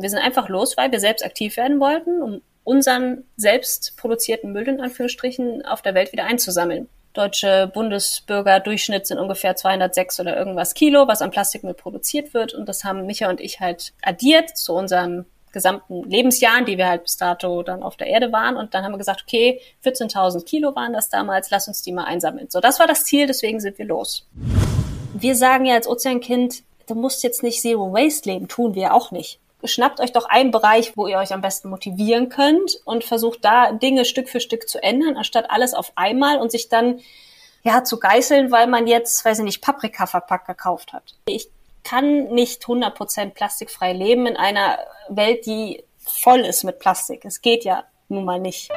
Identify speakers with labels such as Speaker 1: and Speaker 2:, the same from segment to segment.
Speaker 1: Wir sind einfach los, weil wir selbst aktiv werden wollten, um unseren selbst produzierten Müll in Anführungsstrichen auf der Welt wieder einzusammeln. Deutsche Bundesbürger-Durchschnitt sind ungefähr 206 oder irgendwas Kilo, was an Plastikmüll produziert wird. Und das haben Micha und ich halt addiert zu unserem gesamten Lebensjahren, die wir halt bis dato dann auf der Erde waren. Und dann haben wir gesagt, okay, 14.000 Kilo waren das damals, lass uns die mal einsammeln. So, das war das Ziel, deswegen sind wir los. Wir sagen ja als Ozeankind, du musst jetzt nicht Zero Waste leben, tun wir auch nicht. Schnappt euch doch einen Bereich, wo ihr euch am besten motivieren könnt und versucht da Dinge Stück für Stück zu ändern, anstatt alles auf einmal und sich dann ja zu geißeln, weil man jetzt, weiß ich nicht, Paprika verpackt gekauft hat. Ich kann nicht 100% plastikfrei leben in einer Welt, die voll ist mit Plastik. Es geht ja nun mal nicht.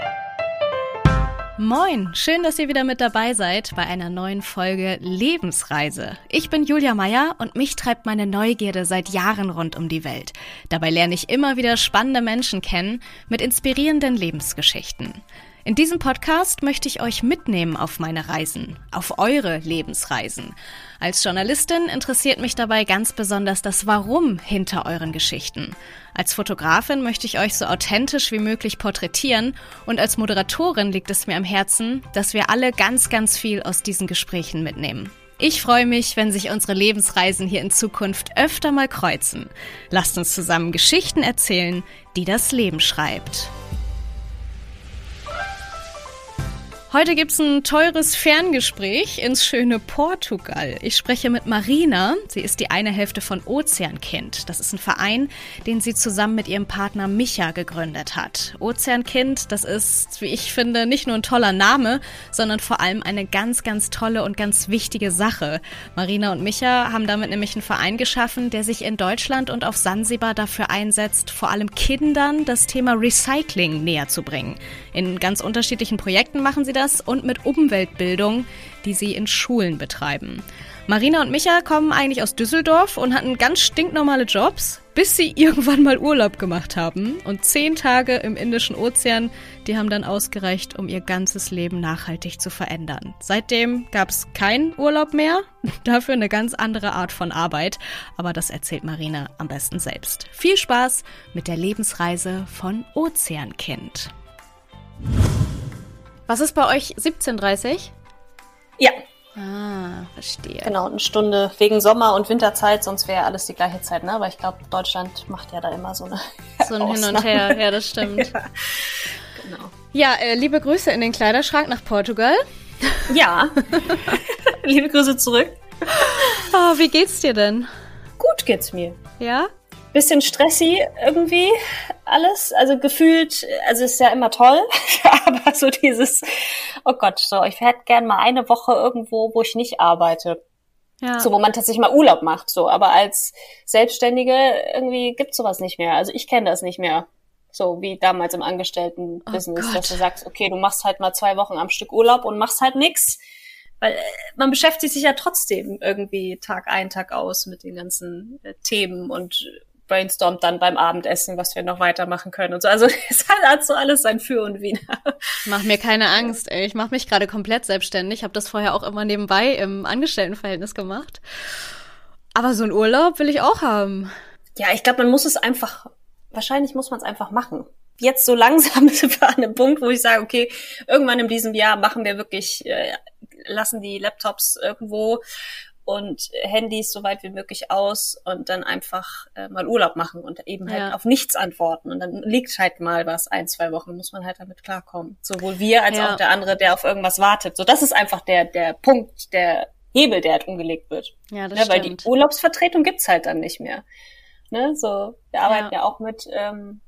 Speaker 2: Moin, schön, dass ihr wieder mit dabei seid bei einer neuen Folge Lebensreise. Ich bin Julia Meyer und mich treibt meine Neugierde seit Jahren rund um die Welt. Dabei lerne ich immer wieder spannende Menschen kennen mit inspirierenden Lebensgeschichten. In diesem Podcast möchte ich euch mitnehmen auf meine Reisen, auf eure Lebensreisen. Als Journalistin interessiert mich dabei ganz besonders das Warum hinter euren Geschichten. Als Fotografin möchte ich euch so authentisch wie möglich porträtieren und als Moderatorin liegt es mir am Herzen, dass wir alle ganz, ganz viel aus diesen Gesprächen mitnehmen. Ich freue mich, wenn sich unsere Lebensreisen hier in Zukunft öfter mal kreuzen. Lasst uns zusammen Geschichten erzählen, die das Leben schreibt. Heute gibt's ein teures Ferngespräch ins schöne Portugal. Ich spreche mit Marina. Sie ist die eine Hälfte von Ozeankind. Das ist ein Verein, den sie zusammen mit ihrem Partner Micha gegründet hat. Ozeankind, das ist, wie ich finde, nicht nur ein toller Name, sondern vor allem eine ganz, ganz tolle und ganz wichtige Sache. Marina und Micha haben damit nämlich einen Verein geschaffen, der sich in Deutschland und auf Sansibar dafür einsetzt, vor allem Kindern das Thema Recycling näher zu bringen. In ganz unterschiedlichen Projekten machen sie das das und mit Umweltbildung, die sie in Schulen betreiben. Marina und Micha kommen eigentlich aus Düsseldorf und hatten ganz stinknormale Jobs, bis sie irgendwann mal Urlaub gemacht haben. Und zehn Tage im Indischen Ozean, die haben dann ausgereicht, um ihr ganzes Leben nachhaltig zu verändern. Seitdem gab es keinen Urlaub mehr, dafür eine ganz andere Art von Arbeit. Aber das erzählt Marina am besten selbst. Viel Spaß mit der Lebensreise von Ozeankind. Was ist bei euch 17.30?
Speaker 1: Ja.
Speaker 2: Ah, verstehe.
Speaker 1: Genau, eine Stunde wegen Sommer- und Winterzeit, sonst wäre alles die gleiche Zeit, ne? Aber ich glaube, Deutschland macht ja da immer so eine.
Speaker 2: So ein Hin und Her, ja, das stimmt. ja, genau. Ja, äh, liebe Grüße in den Kleiderschrank nach Portugal.
Speaker 1: Ja. liebe Grüße zurück.
Speaker 2: Oh, wie geht's dir denn?
Speaker 1: Gut geht's mir.
Speaker 2: Ja?
Speaker 1: Bisschen stressy irgendwie alles. Also gefühlt, also ist ja immer toll, aber so dieses, oh Gott, so, ich hätte gern mal eine Woche irgendwo, wo ich nicht arbeite. Ja. So, wo man tatsächlich mal Urlaub macht, so. Aber als Selbstständige irgendwie gibt's sowas nicht mehr. Also ich kenne das nicht mehr. So wie damals im Angestellten-Business, oh dass du sagst, okay, du machst halt mal zwei Wochen am Stück Urlaub und machst halt nix. Weil äh, man beschäftigt sich ja trotzdem irgendwie Tag ein, Tag aus mit den ganzen äh, Themen und brainstormt dann beim Abendessen, was wir noch weitermachen können und so. Also es hat so alles sein Für und Wider.
Speaker 2: Mach mir keine Angst, ey. Ich mache mich gerade komplett selbstständig. Ich habe das vorher auch immer nebenbei im Angestelltenverhältnis gemacht. Aber so einen Urlaub will ich auch haben.
Speaker 1: Ja, ich glaube, man muss es einfach, wahrscheinlich muss man es einfach machen. Jetzt so langsam sind wir an einem Punkt, wo ich sage, okay, irgendwann in diesem Jahr machen wir wirklich, äh, lassen die Laptops irgendwo und Handys so weit wie möglich aus und dann einfach äh, mal Urlaub machen und eben halt ja. auf nichts antworten. Und dann liegt halt mal was, ein, zwei Wochen, muss man halt damit klarkommen. Sowohl wir als ja. auch der andere, der auf irgendwas wartet. So, das ist einfach der, der Punkt, der Hebel, der halt umgelegt wird.
Speaker 2: Ja, das ne,
Speaker 1: Weil die Urlaubsvertretung gibt's halt dann nicht mehr. Ne, so, wir arbeiten ja, ja auch mit ähm,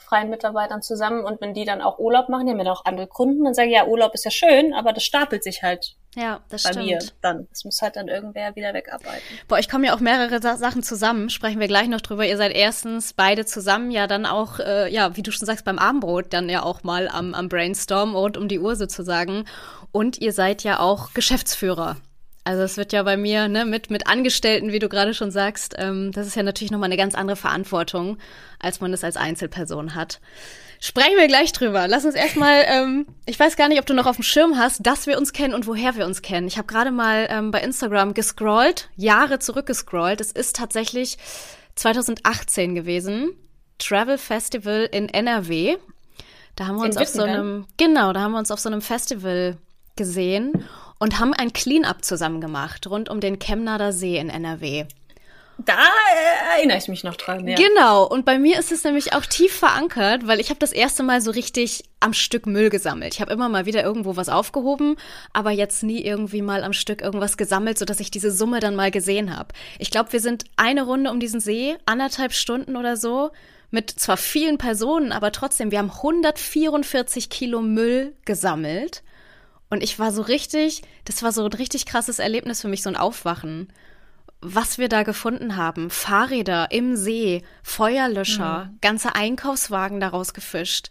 Speaker 1: freien Mitarbeitern zusammen und wenn die dann auch Urlaub machen, die haben ja auch andere Kunden, dann sage ich, ja, Urlaub ist ja schön, aber das stapelt sich halt
Speaker 2: ja, das
Speaker 1: bei
Speaker 2: stimmt.
Speaker 1: mir dann. Es muss halt dann irgendwer wieder wegarbeiten.
Speaker 2: Boah, ich komme ja auch mehrere Sa Sachen zusammen. Sprechen wir gleich noch drüber. Ihr seid erstens beide zusammen, ja dann auch, äh, ja, wie du schon sagst, beim Abendbrot dann ja auch mal am, am Brainstorm rund um die Uhr sozusagen. Und ihr seid ja auch Geschäftsführer. Also es wird ja bei mir ne, mit mit Angestellten, wie du gerade schon sagst, ähm, das ist ja natürlich nochmal eine ganz andere Verantwortung, als man es als Einzelperson hat. Sprechen wir gleich drüber. Lass uns erstmal, ähm, ich weiß gar nicht, ob du noch auf dem Schirm hast, dass wir uns kennen und woher wir uns kennen. Ich habe gerade mal ähm, bei Instagram gescrollt, Jahre zurückgescrollt. Es ist tatsächlich 2018 gewesen. Travel Festival in NRW. Da haben wir uns auf so einem, genau, da haben wir uns auf so einem Festival gesehen und haben ein Clean-up zusammen gemacht rund um den Chemnader See in NRW.
Speaker 1: Da äh, erinnere ich mich noch dran.
Speaker 2: Ja. Genau, und bei mir ist es nämlich auch tief verankert, weil ich habe das erste Mal so richtig am Stück Müll gesammelt. Ich habe immer mal wieder irgendwo was aufgehoben, aber jetzt nie irgendwie mal am Stück irgendwas gesammelt, sodass ich diese Summe dann mal gesehen habe. Ich glaube, wir sind eine Runde um diesen See, anderthalb Stunden oder so, mit zwar vielen Personen, aber trotzdem, wir haben 144 Kilo Müll gesammelt. Und ich war so richtig, das war so ein richtig krasses Erlebnis für mich, so ein Aufwachen was wir da gefunden haben. Fahrräder im See, Feuerlöscher, mhm. ganze Einkaufswagen daraus gefischt.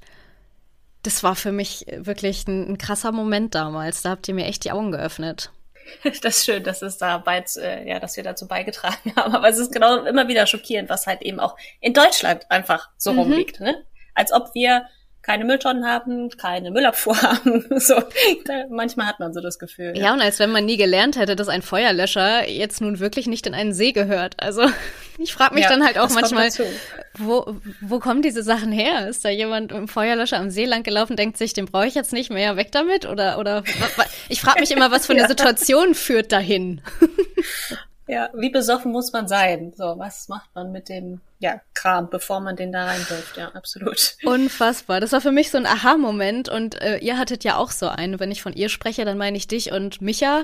Speaker 2: Das war für mich wirklich ein, ein, krasser Moment damals. Da habt ihr mir echt die Augen geöffnet.
Speaker 1: Das ist schön, dass es dabei, äh, ja, dass wir dazu beigetragen haben. Aber es ist genau immer wieder schockierend, was halt eben auch in Deutschland einfach so mhm. rumliegt, ne? Als ob wir keine Mülltonnen haben, keine Müllabfuhr haben. So, da, manchmal hat man so das Gefühl.
Speaker 2: Ja. ja, und als wenn man nie gelernt hätte, dass ein Feuerlöscher jetzt nun wirklich nicht in einen See gehört. Also ich frage mich ja, dann halt auch manchmal, wo, wo kommen diese Sachen her? Ist da jemand im Feuerlöscher am See lang gelaufen, denkt sich, den brauche ich jetzt nicht mehr, weg damit? Oder, oder ich frage mich immer, was für eine Situation führt dahin?
Speaker 1: Ja, wie besoffen muss man sein? So, was macht man mit dem ja, Kram, bevor man den da reinwirft? Ja, absolut.
Speaker 2: Unfassbar. Das war für mich so ein Aha-Moment und äh, ihr hattet ja auch so einen. Wenn ich von ihr spreche, dann meine ich dich und Micha.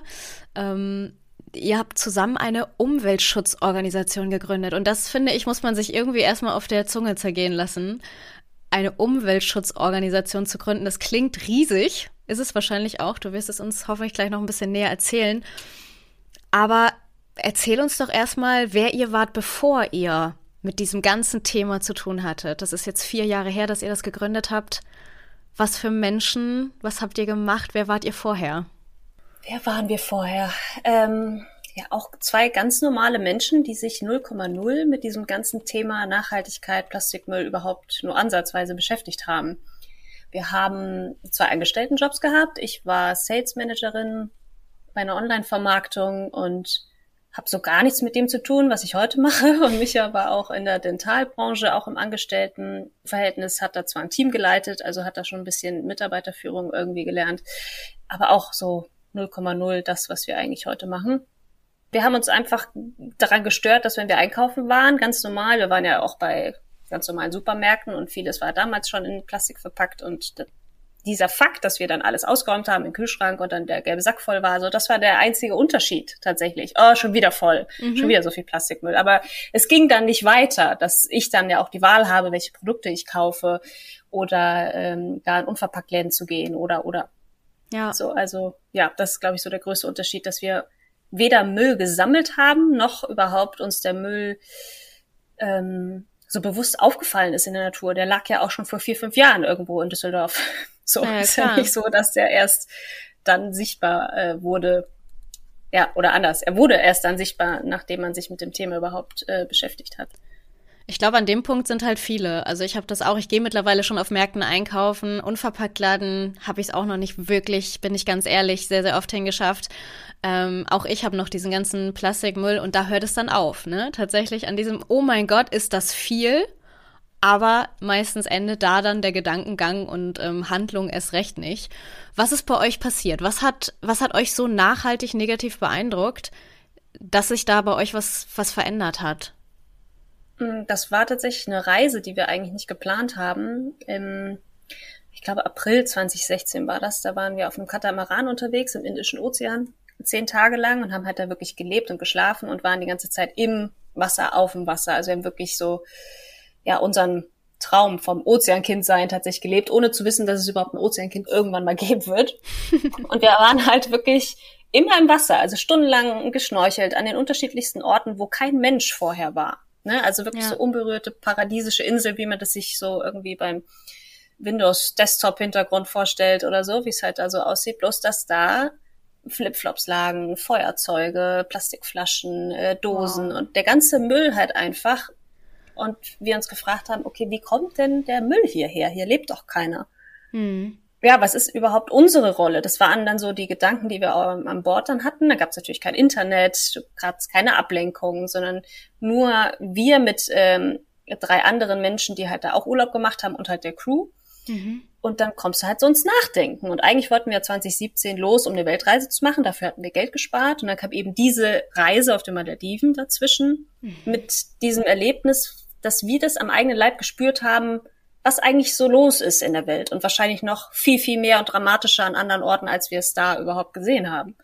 Speaker 2: Ähm, ihr habt zusammen eine Umweltschutzorganisation gegründet. Und das, finde ich, muss man sich irgendwie erstmal auf der Zunge zergehen lassen. Eine Umweltschutzorganisation zu gründen, das klingt riesig. Ist es wahrscheinlich auch. Du wirst es uns hoffentlich gleich noch ein bisschen näher erzählen. Aber Erzähl uns doch erstmal, wer ihr wart, bevor ihr mit diesem ganzen Thema zu tun hattet. Das ist jetzt vier Jahre her, dass ihr das gegründet habt. Was für Menschen, was habt ihr gemacht? Wer wart ihr vorher?
Speaker 1: Wer waren wir vorher? Ähm, ja, auch zwei ganz normale Menschen, die sich 0,0 mit diesem ganzen Thema Nachhaltigkeit, Plastikmüll überhaupt nur ansatzweise beschäftigt haben. Wir haben zwei Angestelltenjobs gehabt. Ich war Sales Managerin bei einer Online-Vermarktung und habe so gar nichts mit dem zu tun, was ich heute mache. Und Micha war auch in der Dentalbranche, auch im Angestelltenverhältnis, hat da zwar ein Team geleitet, also hat da schon ein bisschen Mitarbeiterführung irgendwie gelernt, aber auch so 0,0 das, was wir eigentlich heute machen. Wir haben uns einfach daran gestört, dass wenn wir einkaufen waren, ganz normal, wir waren ja auch bei ganz normalen Supermärkten und vieles war damals schon in Plastik verpackt und dieser Fakt, dass wir dann alles ausgeräumt haben im Kühlschrank und dann der gelbe Sack voll war, so das war der einzige Unterschied tatsächlich. Oh, schon wieder voll, mhm. schon wieder so viel Plastikmüll. Aber es ging dann nicht weiter, dass ich dann ja auch die Wahl habe, welche Produkte ich kaufe oder ähm, da in Unverpacktläden zu gehen oder oder ja. So, also ja, das ist glaube ich so der größte Unterschied, dass wir weder Müll gesammelt haben noch überhaupt uns der Müll ähm, so bewusst aufgefallen ist in der Natur. Der lag ja auch schon vor vier, fünf Jahren irgendwo in Düsseldorf. So ja, ist ja nicht so, dass der erst dann sichtbar äh, wurde. Ja, oder anders. Er wurde erst dann sichtbar, nachdem man sich mit dem Thema überhaupt äh, beschäftigt hat.
Speaker 2: Ich glaube, an dem Punkt sind halt viele. Also ich habe das auch, ich gehe mittlerweile schon auf Märkten einkaufen. Unverpacktladen habe ich es auch noch nicht wirklich, bin ich ganz ehrlich, sehr, sehr oft hingeschafft. Ähm, auch ich habe noch diesen ganzen Plastikmüll und da hört es dann auf. Ne? Tatsächlich an diesem, oh mein Gott, ist das viel? Aber meistens endet da dann der Gedankengang und ähm, Handlung erst recht nicht. Was ist bei euch passiert? Was hat, was hat euch so nachhaltig negativ beeindruckt, dass sich da bei euch was, was verändert hat?
Speaker 1: Mm, das war tatsächlich eine Reise, die wir eigentlich nicht geplant haben. Im, ich glaube, April 2016 war das. Da waren wir auf einem Katamaran unterwegs im Indischen Ozean, zehn Tage lang und haben halt da wirklich gelebt und geschlafen und waren die ganze Zeit im Wasser, auf dem Wasser. Also wir haben wirklich so ja unseren Traum vom Ozeankind sein tatsächlich gelebt, ohne zu wissen, dass es überhaupt ein Ozeankind irgendwann mal geben wird. und wir waren halt wirklich immer im Wasser, also stundenlang geschnorchelt an den unterschiedlichsten Orten, wo kein Mensch vorher war. Ne? Also wirklich ja. so unberührte paradiesische Insel, wie man das sich so irgendwie beim Windows Desktop Hintergrund vorstellt oder so, wie es halt also aussieht, bloß dass da Flipflops lagen, Feuerzeuge, Plastikflaschen, äh, Dosen wow. und der ganze Müll halt einfach und wir uns gefragt haben, okay, wie kommt denn der Müll hierher? Hier lebt doch keiner. Hm. Ja, was ist überhaupt unsere Rolle? Das waren dann so die Gedanken, die wir an Bord dann hatten. Da gab es natürlich kein Internet, gerade keine Ablenkung, sondern nur wir mit ähm, drei anderen Menschen, die halt da auch Urlaub gemacht haben und halt der Crew. Mhm. Und dann kommst du halt so ins Nachdenken. Und eigentlich wollten wir 2017 los, um eine Weltreise zu machen. Dafür hatten wir Geld gespart. Und dann kam eben diese Reise auf den Malediven dazwischen mhm. mit diesem Erlebnis, dass wir das am eigenen Leib gespürt haben, was eigentlich so los ist in der Welt. Und wahrscheinlich noch viel, viel mehr und dramatischer an anderen Orten, als wir es da überhaupt gesehen haben.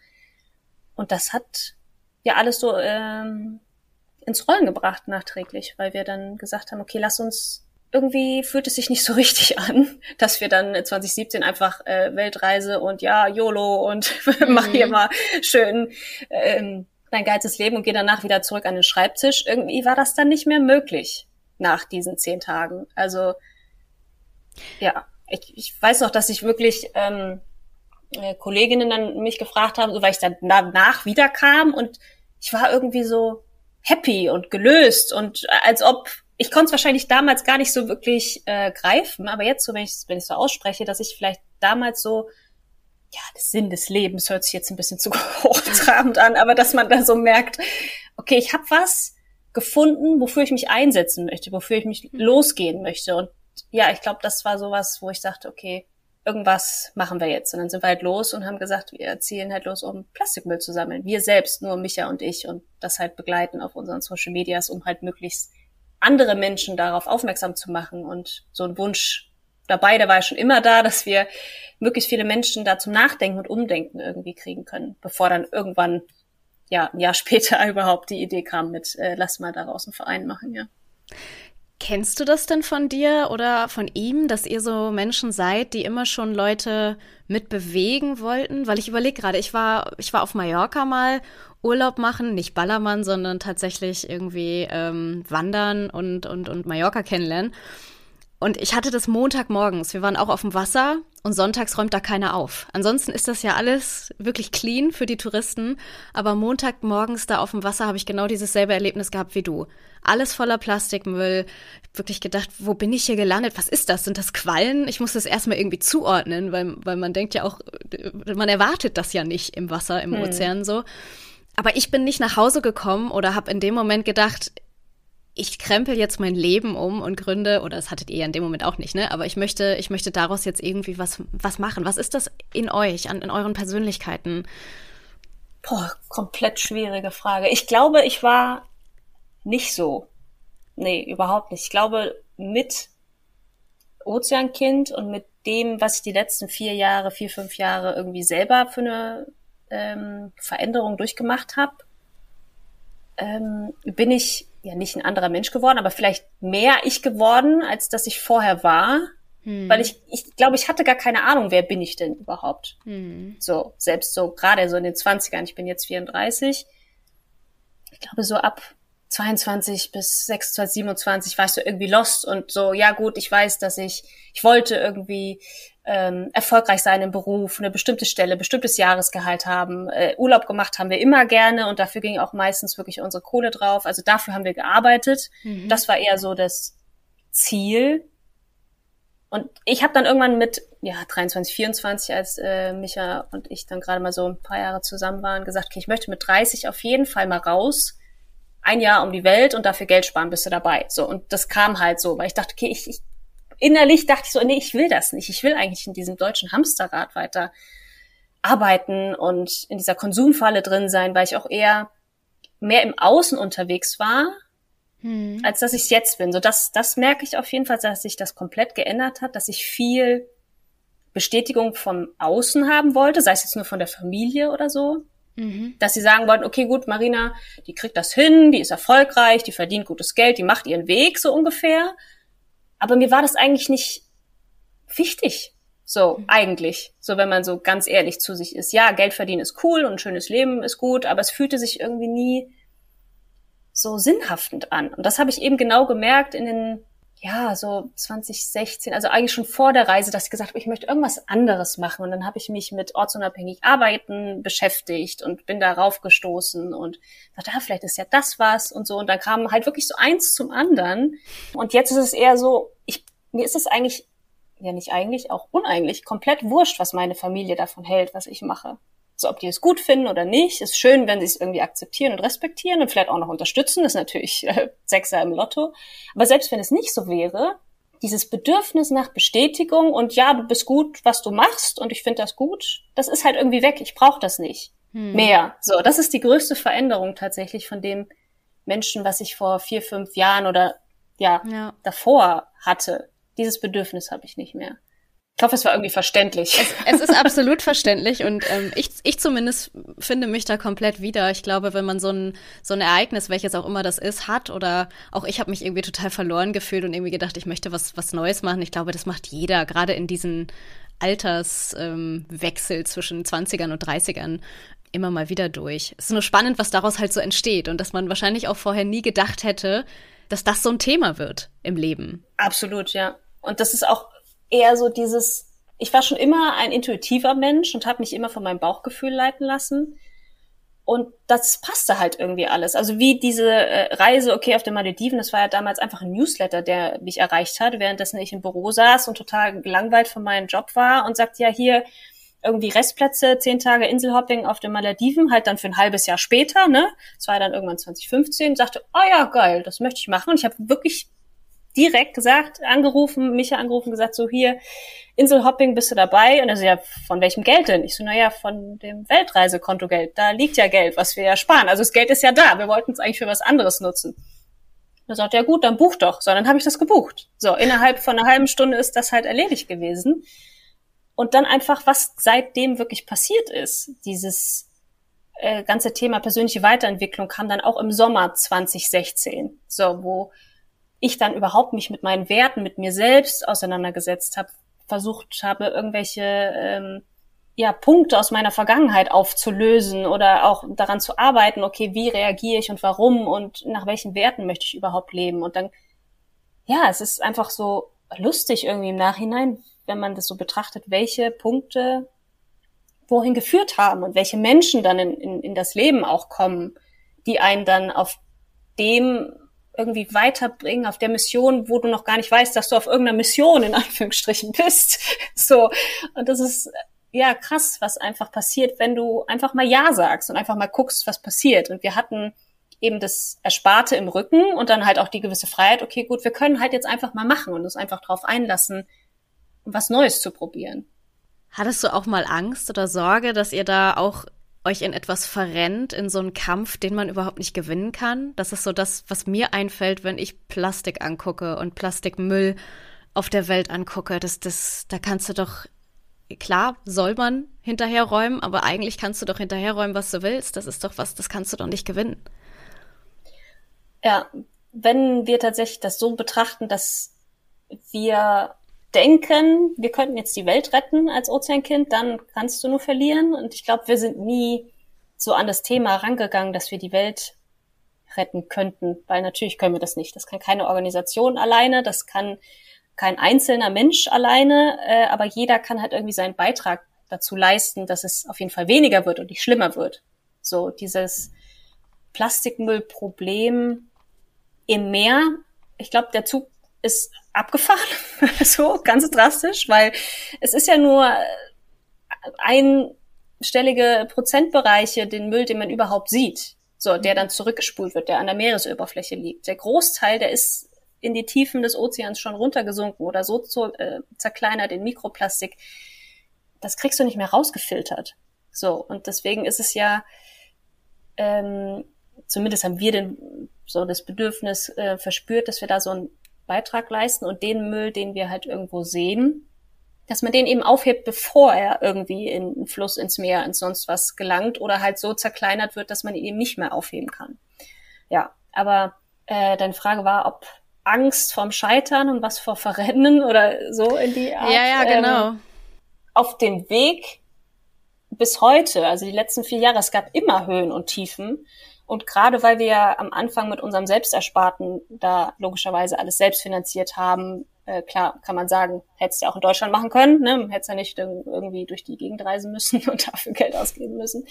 Speaker 1: Und das hat ja alles so ähm, ins Rollen gebracht nachträglich, weil wir dann gesagt haben, okay, lass uns irgendwie fühlt es sich nicht so richtig an, dass wir dann 2017 einfach äh, Weltreise und ja, YOLO und mhm. mach hier mal schön ähm, dein geilstes Leben und geh danach wieder zurück an den Schreibtisch. Irgendwie war das dann nicht mehr möglich nach diesen zehn Tagen. Also ja, ich, ich weiß noch, dass ich wirklich ähm, äh, Kolleginnen dann mich gefragt haben, so weil ich dann danach wiederkam und ich war irgendwie so happy und gelöst und als ob ich konnte es wahrscheinlich damals gar nicht so wirklich äh, greifen, aber jetzt so, wenn ich wenn so ausspreche, dass ich vielleicht damals so ja, der Sinn des Lebens hört sich jetzt ein bisschen zu hochtrabend an, aber dass man da so merkt, okay, ich habe was gefunden, wofür ich mich einsetzen möchte, wofür ich mich mhm. losgehen möchte. Und ja, ich glaube, das war sowas, wo ich dachte, okay, irgendwas machen wir jetzt. Und dann sind wir halt los und haben gesagt, wir zielen halt los, um Plastikmüll zu sammeln. Wir selbst, nur Micha und ich und das halt begleiten auf unseren Social Medias, um halt möglichst andere Menschen darauf aufmerksam zu machen. Und so ein Wunsch dabei, der war ja schon immer da, dass wir möglichst viele Menschen da zum Nachdenken und Umdenken irgendwie kriegen können, bevor dann irgendwann, ja, ein Jahr später überhaupt die Idee kam mit, äh, lass mal daraus einen Verein machen, ja.
Speaker 2: Kennst du das denn von dir oder von ihm, dass ihr so Menschen seid, die immer schon Leute mit bewegen wollten? Weil ich überlege gerade, ich war, ich war auf Mallorca mal Urlaub machen, nicht Ballermann, sondern tatsächlich irgendwie ähm, wandern und, und, und Mallorca kennenlernen. Und ich hatte das Montagmorgens. Wir waren auch auf dem Wasser und sonntags räumt da keiner auf. Ansonsten ist das ja alles wirklich clean für die Touristen. Aber Montagmorgens da auf dem Wasser habe ich genau dieses selbe Erlebnis gehabt wie du. Alles voller Plastikmüll. Wirklich gedacht, wo bin ich hier gelandet? Was ist das? Sind das Quallen? Ich muss das erstmal irgendwie zuordnen, weil, weil man denkt ja auch, man erwartet das ja nicht im Wasser, im hm. Ozean so. Aber ich bin nicht nach Hause gekommen oder habe in dem Moment gedacht, ich krempel jetzt mein Leben um und gründe, oder das hattet ihr ja in dem Moment auch nicht, ne? Aber ich möchte, ich möchte daraus jetzt irgendwie was, was machen. Was ist das in euch, an, in euren Persönlichkeiten?
Speaker 1: Boah, komplett schwierige Frage. Ich glaube, ich war nicht so. Nee, überhaupt nicht. Ich glaube, mit Ozeankind und mit dem, was ich die letzten vier Jahre, vier, fünf Jahre irgendwie selber für eine ähm, Veränderung durchgemacht habe, ähm, bin ich ja nicht ein anderer Mensch geworden, aber vielleicht mehr ich geworden, als dass ich vorher war. Hm. Weil ich, ich glaube, ich hatte gar keine Ahnung, wer bin ich denn überhaupt. Hm. So, selbst so gerade so in den 20ern, ich bin jetzt 34. Ich glaube, so ab 22 bis 26, 27 warst du irgendwie lost und so, ja gut, ich weiß, dass ich, ich wollte irgendwie ähm, erfolgreich sein im Beruf, eine bestimmte Stelle, bestimmtes Jahresgehalt haben. Äh, Urlaub gemacht haben wir immer gerne und dafür ging auch meistens wirklich unsere Kohle drauf. Also dafür haben wir gearbeitet. Mhm. Das war eher so das Ziel. Und ich habe dann irgendwann mit ja 23, 24, als äh, Micha und ich dann gerade mal so ein paar Jahre zusammen waren, gesagt, okay, ich möchte mit 30 auf jeden Fall mal raus ein Jahr um die Welt und dafür Geld sparen, bist du dabei. So, und das kam halt so, weil ich dachte, okay, ich, ich innerlich dachte ich so, nee, ich will das nicht. Ich will eigentlich in diesem deutschen Hamsterrad weiter arbeiten und in dieser Konsumfalle drin sein, weil ich auch eher mehr im Außen unterwegs war, hm. als dass ich jetzt bin. So, das, das merke ich auf jeden Fall, dass sich das komplett geändert hat, dass ich viel Bestätigung vom Außen haben wollte, sei es jetzt nur von der Familie oder so, Mhm. Dass sie sagen wollten, okay, gut, Marina, die kriegt das hin, die ist erfolgreich, die verdient gutes Geld, die macht ihren Weg so ungefähr. Aber mir war das eigentlich nicht wichtig. So, mhm. eigentlich. So, wenn man so ganz ehrlich zu sich ist. Ja, Geld verdienen ist cool und ein schönes Leben ist gut, aber es fühlte sich irgendwie nie so sinnhaftend an. Und das habe ich eben genau gemerkt in den ja, so 2016, also eigentlich schon vor der Reise, dass ich gesagt habe, ich möchte irgendwas anderes machen. Und dann habe ich mich mit ortsunabhängig Arbeiten beschäftigt und bin darauf gestoßen und dachte, ah, vielleicht ist ja das was und so. Und dann kam halt wirklich so eins zum anderen. Und jetzt ist es eher so, ich, mir ist es eigentlich, ja nicht eigentlich, auch uneigentlich, komplett wurscht, was meine Familie davon hält, was ich mache. So, ob die es gut finden oder nicht, ist schön, wenn sie es irgendwie akzeptieren und respektieren und vielleicht auch noch unterstützen, ist natürlich äh, Sechser im Lotto. Aber selbst wenn es nicht so wäre, dieses Bedürfnis nach Bestätigung und ja, du bist gut, was du machst und ich finde das gut, das ist halt irgendwie weg. Ich brauche das nicht hm. mehr. So, das ist die größte Veränderung tatsächlich von dem Menschen, was ich vor vier, fünf Jahren oder ja, ja. davor hatte. Dieses Bedürfnis habe ich nicht mehr. Ich hoffe, es war irgendwie verständlich.
Speaker 2: Es, es ist absolut verständlich und ähm, ich, ich zumindest finde mich da komplett wieder. Ich glaube, wenn man so ein, so ein Ereignis, welches auch immer das ist, hat oder auch ich habe mich irgendwie total verloren gefühlt und irgendwie gedacht, ich möchte was, was Neues machen. Ich glaube, das macht jeder, gerade in diesen Alterswechsel ähm, zwischen 20ern und 30ern immer mal wieder durch. Es ist nur spannend, was daraus halt so entsteht und dass man wahrscheinlich auch vorher nie gedacht hätte, dass das so ein Thema wird im Leben.
Speaker 1: Absolut, ja. Und das ist auch eher so dieses, ich war schon immer ein intuitiver Mensch und habe mich immer von meinem Bauchgefühl leiten lassen. Und das passte halt irgendwie alles. Also wie diese äh, Reise, okay, auf den Malediven, das war ja damals einfach ein Newsletter, der mich erreicht hat, währenddessen ich im Büro saß und total gelangweilt von meinem Job war und sagt, ja, hier irgendwie Restplätze, zehn Tage Inselhopping auf den Malediven, halt dann für ein halbes Jahr später, ne? Das war dann irgendwann 2015, sagte, oh ja, geil, das möchte ich machen. Und ich habe wirklich direkt gesagt, angerufen, mich angerufen, gesagt, so hier, Inselhopping, bist du dabei? Und er so, ja, von welchem Geld denn? Ich so, naja, von dem Weltreisekontogeld. Da liegt ja Geld, was wir ja sparen. Also das Geld ist ja da. Wir wollten es eigentlich für was anderes nutzen. Er sagt, ja gut, dann buch doch. So, dann habe ich das gebucht. So, innerhalb von einer halben Stunde ist das halt erledigt gewesen. Und dann einfach, was seitdem wirklich passiert ist. Dieses äh, ganze Thema persönliche Weiterentwicklung kam dann auch im Sommer 2016. So, wo ich dann überhaupt mich mit meinen Werten, mit mir selbst auseinandergesetzt habe, versucht habe, irgendwelche ähm, ja, Punkte aus meiner Vergangenheit aufzulösen oder auch daran zu arbeiten, okay, wie reagiere ich und warum und nach welchen Werten möchte ich überhaupt leben. Und dann, ja, es ist einfach so lustig irgendwie im Nachhinein, wenn man das so betrachtet, welche Punkte wohin geführt haben und welche Menschen dann in, in, in das Leben auch kommen, die einen dann auf dem irgendwie weiterbringen auf der Mission, wo du noch gar nicht weißt, dass du auf irgendeiner Mission in Anführungsstrichen bist. So. Und das ist ja krass, was einfach passiert, wenn du einfach mal Ja sagst und einfach mal guckst, was passiert. Und wir hatten eben das Ersparte im Rücken und dann halt auch die gewisse Freiheit, okay, gut, wir können halt jetzt einfach mal machen und uns einfach drauf einlassen, was Neues zu probieren.
Speaker 2: Hattest du auch mal Angst oder Sorge, dass ihr da auch euch in etwas verrennt, in so einen Kampf, den man überhaupt nicht gewinnen kann. Das ist so das, was mir einfällt, wenn ich Plastik angucke und Plastikmüll auf der Welt angucke. Das, das, da kannst du doch, klar, soll man hinterherräumen, aber eigentlich kannst du doch hinterherräumen, was du willst. Das ist doch was, das kannst du doch nicht gewinnen.
Speaker 1: Ja, wenn wir tatsächlich das so betrachten, dass wir denken, wir könnten jetzt die Welt retten als Ozeankind, dann kannst du nur verlieren. Und ich glaube, wir sind nie so an das Thema rangegangen, dass wir die Welt retten könnten, weil natürlich können wir das nicht. Das kann keine Organisation alleine, das kann kein einzelner Mensch alleine, äh, aber jeder kann halt irgendwie seinen Beitrag dazu leisten, dass es auf jeden Fall weniger wird und nicht schlimmer wird. So dieses Plastikmüllproblem im Meer. Ich glaube, der Zug ist abgefahren, so ganz drastisch, weil es ist ja nur einstellige Prozentbereiche den Müll, den man überhaupt sieht, so der dann zurückgespult wird, der an der Meeresoberfläche liegt. Der Großteil, der ist in die Tiefen des Ozeans schon runtergesunken oder so zu, äh, zerkleinert in Mikroplastik. Das kriegst du nicht mehr rausgefiltert. So und deswegen ist es ja ähm, zumindest haben wir den so das Bedürfnis äh, verspürt, dass wir da so ein Beitrag leisten und den Müll, den wir halt irgendwo sehen, dass man den eben aufhebt, bevor er irgendwie in den Fluss, ins Meer, ins sonst was gelangt oder halt so zerkleinert wird, dass man ihn eben nicht mehr aufheben kann. Ja, aber äh, deine Frage war, ob Angst vorm Scheitern und was vor Verrennen oder so in die Art.
Speaker 2: Ja, ja, genau. Ähm,
Speaker 1: auf dem Weg bis heute, also die letzten vier Jahre, es gab immer Höhen und Tiefen. Und gerade weil wir ja am Anfang mit unserem Selbstersparten da logischerweise alles selbst finanziert haben, äh, klar kann man sagen, hättest du ja auch in Deutschland machen können, ne? hättest ja nicht irgendwie durch die Gegend reisen müssen und dafür Geld ausgeben müssen.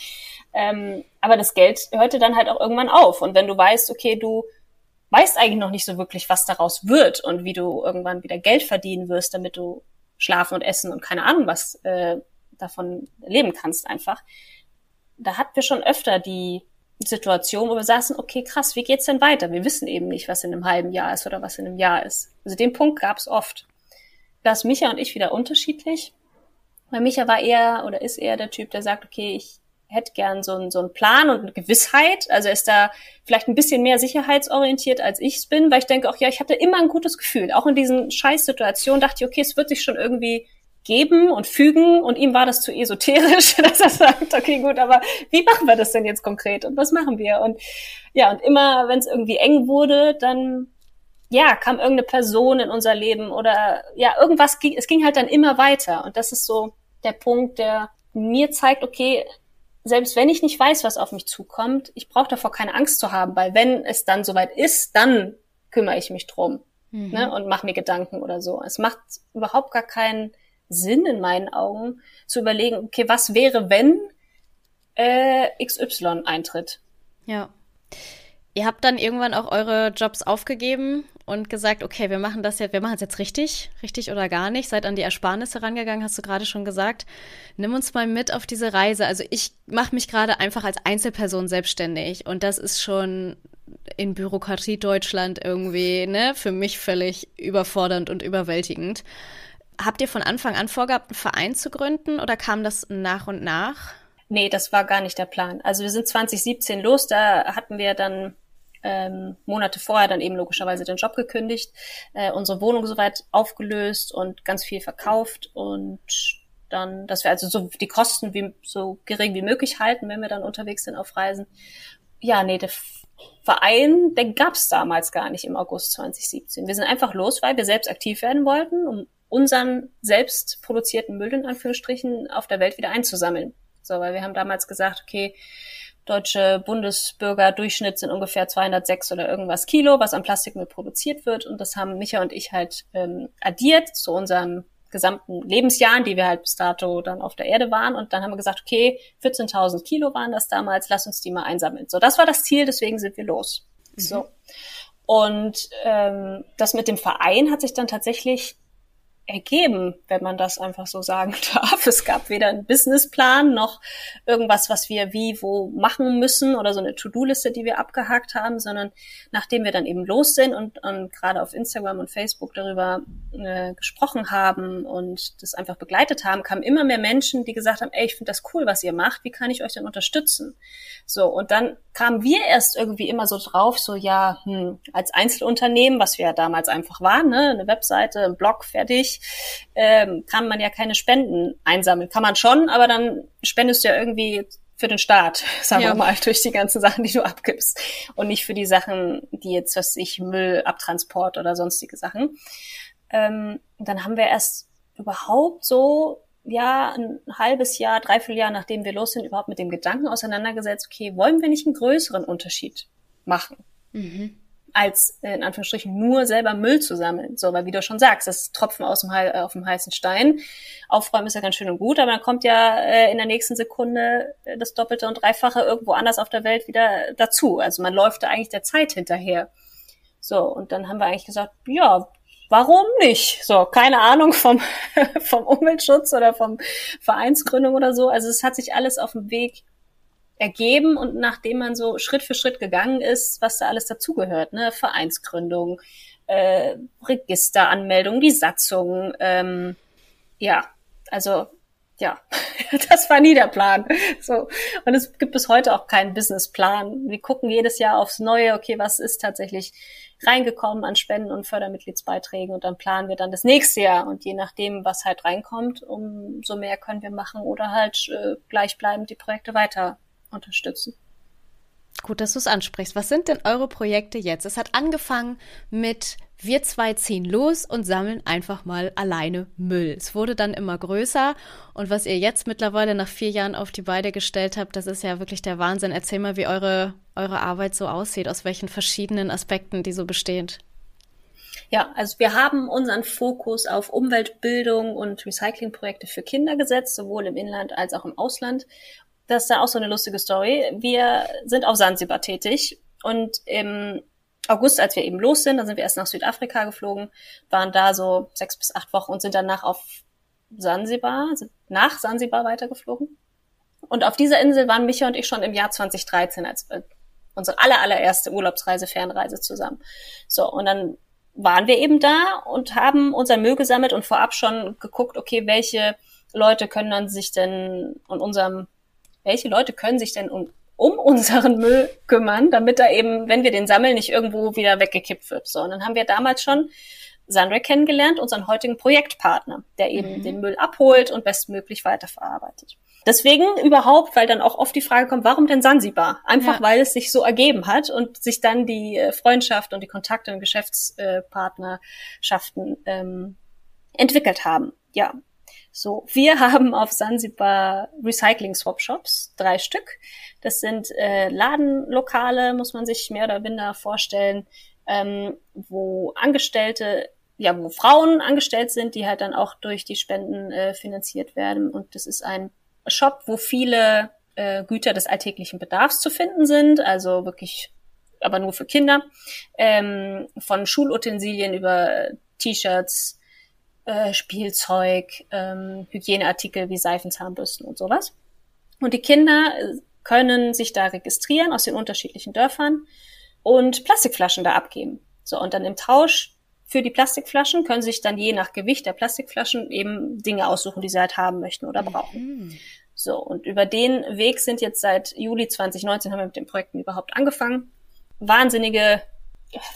Speaker 1: Ähm, aber das Geld hörte dann halt auch irgendwann auf. Und wenn du weißt, okay, du weißt eigentlich noch nicht so wirklich, was daraus wird und wie du irgendwann wieder Geld verdienen wirst, damit du schlafen und essen und keine Ahnung was äh, davon leben kannst einfach, da hatten wir schon öfter die Situation, wo wir saßen, okay, krass, wie geht's denn weiter? Wir wissen eben nicht, was in einem halben Jahr ist oder was in einem Jahr ist. Also den Punkt gab es oft. Ist Micha und ich wieder unterschiedlich. Weil Micha war eher oder ist eher der Typ, der sagt, okay, ich hätte gern so einen, so Plan und eine Gewissheit. Also ist da vielleicht ein bisschen mehr sicherheitsorientiert, als ich bin, weil ich denke auch, ja, ich hatte immer ein gutes Gefühl. Auch in diesen Scheißsituationen dachte ich, okay, es wird sich schon irgendwie geben und fügen und ihm war das zu esoterisch, dass er sagt, okay, gut, aber wie machen wir das denn jetzt konkret und was machen wir? Und ja, und immer, wenn es irgendwie eng wurde, dann ja, kam irgendeine Person in unser Leben oder ja, irgendwas ging, es ging halt dann immer weiter und das ist so der Punkt, der mir zeigt, okay, selbst wenn ich nicht weiß, was auf mich zukommt, ich brauche davor keine Angst zu haben, weil wenn es dann soweit ist, dann kümmere ich mich drum mhm. ne, und mache mir Gedanken oder so. Es macht überhaupt gar keinen Sinn in meinen Augen, zu überlegen, okay, was wäre, wenn äh, XY eintritt.
Speaker 2: Ja. Ihr habt dann irgendwann auch eure Jobs aufgegeben und gesagt, okay, wir machen das jetzt, wir machen es jetzt richtig, richtig oder gar nicht. Seid an die Ersparnisse rangegangen, hast du gerade schon gesagt. Nimm uns mal mit auf diese Reise. Also ich mache mich gerade einfach als Einzelperson selbstständig und das ist schon in Bürokratie Deutschland irgendwie, ne, für mich völlig überfordernd und überwältigend. Habt ihr von Anfang an vorgehabt, einen Verein zu gründen oder kam das nach und nach?
Speaker 1: Nee, das war gar nicht der Plan. Also wir sind 2017 los, da hatten wir dann ähm, Monate vorher dann eben logischerweise den Job gekündigt, äh, unsere Wohnung soweit aufgelöst und ganz viel verkauft und dann, dass wir also so die Kosten wie, so gering wie möglich halten, wenn wir dann unterwegs sind auf Reisen. Ja, nee, der Verein, den gab's damals gar nicht im August 2017. Wir sind einfach los, weil wir selbst aktiv werden wollten, um unseren selbst produzierten Müll in Anführungsstrichen auf der Welt wieder einzusammeln. So, weil wir haben damals gesagt, okay, deutsche Bundesbürger Durchschnitt sind ungefähr 206 oder irgendwas Kilo, was an Plastikmüll produziert wird. Und das haben Micha und ich halt ähm, addiert zu unserem gesamten Lebensjahren, die wir halt bis dato dann auf der Erde waren. Und dann haben wir gesagt, okay, 14.000 Kilo waren das damals, lass uns die mal einsammeln. So, das war das Ziel, deswegen sind wir los. Mhm. So. Und ähm, das mit dem Verein hat sich dann tatsächlich ergeben, wenn man das einfach so sagen darf. Es gab weder einen Businessplan noch irgendwas, was wir wie wo machen müssen oder so eine To-Do-Liste, die wir abgehakt haben, sondern nachdem wir dann eben los sind und, und gerade auf Instagram und Facebook darüber äh, gesprochen haben und das einfach begleitet haben, kamen immer mehr Menschen, die gesagt haben, ey, ich finde das cool, was ihr macht, wie kann ich euch denn unterstützen? So, und dann kamen wir erst irgendwie immer so drauf, so ja, hm, als Einzelunternehmen, was wir ja damals einfach waren, ne, eine Webseite, ein Blog fertig, ähm, kann man ja keine Spenden einsammeln. Kann man schon, aber dann spendest du ja irgendwie für den Staat, sagen ja. wir mal, durch die ganzen Sachen, die du abgibst. Und nicht für die Sachen, die jetzt, was ich, Müll, Abtransport oder sonstige Sachen. Ähm, dann haben wir erst überhaupt so, ja, ein halbes Jahr, dreiviertel Jahr, nachdem wir los sind, überhaupt mit dem Gedanken auseinandergesetzt, okay, wollen wir nicht einen größeren Unterschied machen? Mhm als äh, in Anführungsstrichen nur selber Müll zu sammeln. So, weil wie du schon sagst, das Tropfen aus dem, äh, auf dem heißen Stein. Aufräumen ist ja ganz schön und gut, aber dann kommt ja äh, in der nächsten Sekunde äh, das Doppelte und Dreifache irgendwo anders auf der Welt wieder dazu. Also man läuft da eigentlich der Zeit hinterher. So, und dann haben wir eigentlich gesagt, ja, warum nicht? So, keine Ahnung vom, vom Umweltschutz oder vom Vereinsgründung oder so. Also es hat sich alles auf dem Weg ergeben und nachdem man so Schritt für Schritt gegangen ist, was da alles dazugehört, ne, Vereinsgründung, äh, Registeranmeldung, die Satzung, ähm, ja, also ja, das war nie der Plan. So. Und es gibt bis heute auch keinen Businessplan. Wir gucken jedes Jahr aufs Neue, okay, was ist tatsächlich reingekommen an Spenden und Fördermitgliedsbeiträgen und dann planen wir dann das nächste Jahr. Und je nachdem, was halt reinkommt, umso mehr können wir machen oder halt äh, gleichbleibend die Projekte weiter unterstützen.
Speaker 2: Gut, dass du es ansprichst. Was sind denn eure Projekte jetzt? Es hat angefangen mit wir zwei ziehen los und sammeln einfach mal alleine Müll. Es wurde dann immer größer und was ihr jetzt mittlerweile nach vier Jahren auf die Beine gestellt habt, das ist ja wirklich der Wahnsinn. Erzähl mal, wie eure, eure Arbeit so aussieht, aus welchen verschiedenen Aspekten die so besteht.
Speaker 1: Ja, also wir haben unseren Fokus auf Umweltbildung und Recyclingprojekte für Kinder gesetzt, sowohl im Inland als auch im Ausland das ist da auch so eine lustige Story. Wir sind auf Sansibar tätig und im August, als wir eben los sind, dann sind wir erst nach Südafrika geflogen, waren da so sechs bis acht Wochen und sind danach auf Sansibar, nach Sansibar weitergeflogen. Und auf dieser Insel waren Micha und ich schon im Jahr 2013, als unsere aller, allererste Urlaubsreise, Fernreise zusammen. So, und dann waren wir eben da und haben unser Müll gesammelt und vorab schon geguckt, okay, welche Leute können dann sich denn und unserem, welche Leute können sich denn um, um unseren Müll kümmern, damit er eben, wenn wir den sammeln, nicht irgendwo wieder weggekippt wird. So, und dann haben wir damals schon Sandra kennengelernt, unseren heutigen Projektpartner, der eben mhm. den Müll abholt und bestmöglich weiterverarbeitet. Deswegen überhaupt, weil dann auch oft die Frage kommt, warum denn Sansibar? Einfach ja. weil es sich so ergeben hat und sich dann die äh, Freundschaft und die Kontakte und Geschäftspartnerschaften ähm, entwickelt haben. Ja. So, wir haben auf Sansibar Recycling Swap Shops, drei Stück. Das sind äh, Ladenlokale, muss man sich mehr oder minder vorstellen, ähm, wo Angestellte ja, wo Frauen angestellt sind, die halt dann auch durch die Spenden äh, finanziert werden. Und das ist ein Shop, wo viele äh, Güter des alltäglichen Bedarfs zu finden sind, also wirklich, aber nur für Kinder, ähm, von Schulutensilien über T-Shirts, äh, Spielzeug, ähm, Hygieneartikel wie Seifen, Zahnbürsten und sowas. Und die Kinder können sich da registrieren aus den unterschiedlichen Dörfern und Plastikflaschen da abgeben. So, und dann im Tausch für die Plastikflaschen können sich dann je nach Gewicht der Plastikflaschen eben Dinge aussuchen, die sie halt haben möchten oder brauchen. Mhm. So, und über den Weg sind jetzt seit Juli 2019 haben wir mit den Projekten überhaupt angefangen. Wahnsinnige,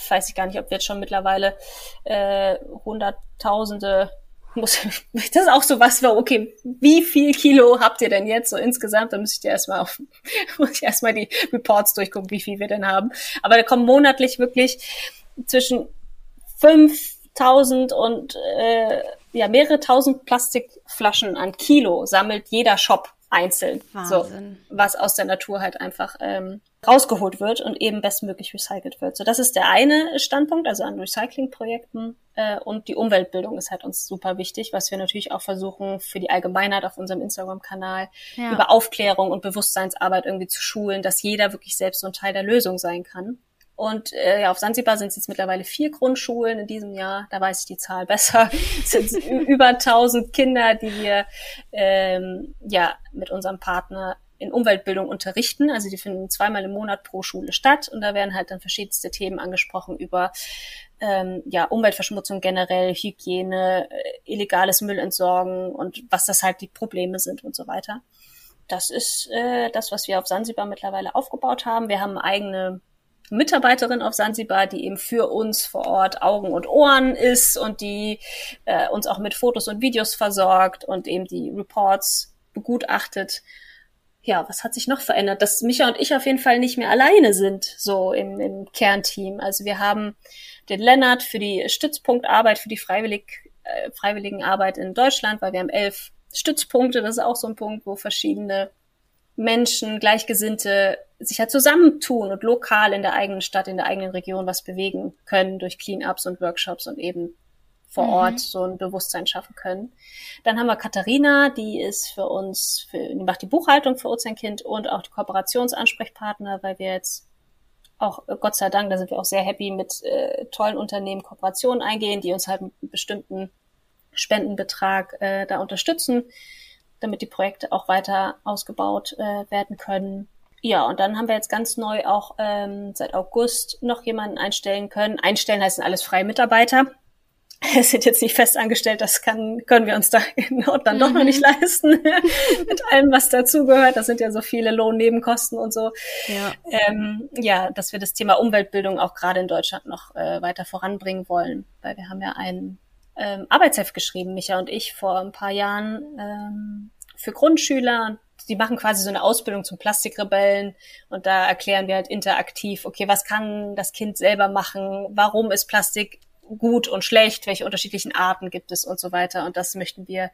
Speaker 1: weiß ich gar nicht, ob wir jetzt schon mittlerweile äh, Hunderttausende muss, das ist auch so was, war, okay, wie viel Kilo habt ihr denn jetzt so insgesamt? Da müsste ich dir erstmal auf, muss ich erstmal die Reports durchgucken, wie viel wir denn haben. Aber da kommen monatlich wirklich zwischen 5000 und äh, ja mehrere tausend Plastikflaschen an Kilo sammelt jeder Shop einzeln. Wahnsinn. So, was aus der Natur halt einfach ähm, rausgeholt wird und eben bestmöglich recycelt wird. So, das ist der eine Standpunkt, also an Recyclingprojekten. Äh, und die Umweltbildung ist halt uns super wichtig, was wir natürlich auch versuchen, für die Allgemeinheit auf unserem Instagram-Kanal ja. über Aufklärung und Bewusstseinsarbeit irgendwie zu schulen, dass jeder wirklich selbst so ein Teil der Lösung sein kann. Und äh, ja, auf Sansibar sind es jetzt mittlerweile vier Grundschulen in diesem Jahr. Da weiß ich die Zahl besser. Es sind über 1000 Kinder, die wir ähm, ja mit unserem Partner in Umweltbildung unterrichten. Also die finden zweimal im Monat pro Schule statt und da werden halt dann verschiedenste Themen angesprochen über ähm, ja, Umweltverschmutzung generell, Hygiene, äh, illegales Müllentsorgen und was das halt die Probleme sind und so weiter. Das ist äh, das, was wir auf Sansibar mittlerweile aufgebaut haben. Wir haben eigene Mitarbeiterin auf Sansibar, die eben für uns vor Ort Augen und Ohren ist und die äh, uns auch mit Fotos und Videos versorgt und eben die Reports begutachtet. Ja, was hat sich noch verändert? Dass Micha und ich auf jeden Fall nicht mehr alleine sind, so im, im Kernteam. Also wir haben den Lennart für die Stützpunktarbeit, für die Freiwillig, äh, Freiwilligenarbeit in Deutschland, weil wir haben elf Stützpunkte. Das ist auch so ein Punkt, wo verschiedene Menschen, Gleichgesinnte sich halt zusammentun und lokal in der eigenen Stadt, in der eigenen Region was bewegen können durch Cleanups und Workshops und eben vor mhm. Ort so ein Bewusstsein schaffen können. Dann haben wir Katharina, die ist für uns, für, die macht die Buchhaltung für Ozeankind und auch die Kooperationsansprechpartner, weil wir jetzt auch, Gott sei Dank, da sind wir auch sehr happy mit äh, tollen Unternehmen Kooperationen eingehen, die uns halt mit einem bestimmten Spendenbetrag äh, da unterstützen damit die Projekte auch weiter ausgebaut äh, werden können. Ja, und dann haben wir jetzt ganz neu auch ähm, seit August noch jemanden einstellen können. Einstellen heißt alles freie Mitarbeiter. Es sind jetzt nicht fest angestellt, das kann, können wir uns da in Not dann doch noch nicht mhm. leisten. Mit allem, was dazugehört. Das sind ja so viele Lohnnebenkosten und so. Ja. Ähm, ja, dass wir das Thema Umweltbildung auch gerade in Deutschland noch äh, weiter voranbringen wollen. Weil wir haben ja ein ähm, Arbeitsheft geschrieben, Micha und ich, vor ein paar Jahren ähm, für Grundschüler. Die machen quasi so eine Ausbildung zum Plastikrebellen und da erklären wir halt interaktiv, okay, was kann das Kind selber machen? Warum ist Plastik gut und schlecht? Welche unterschiedlichen Arten gibt es und so weiter? Und das möchten wir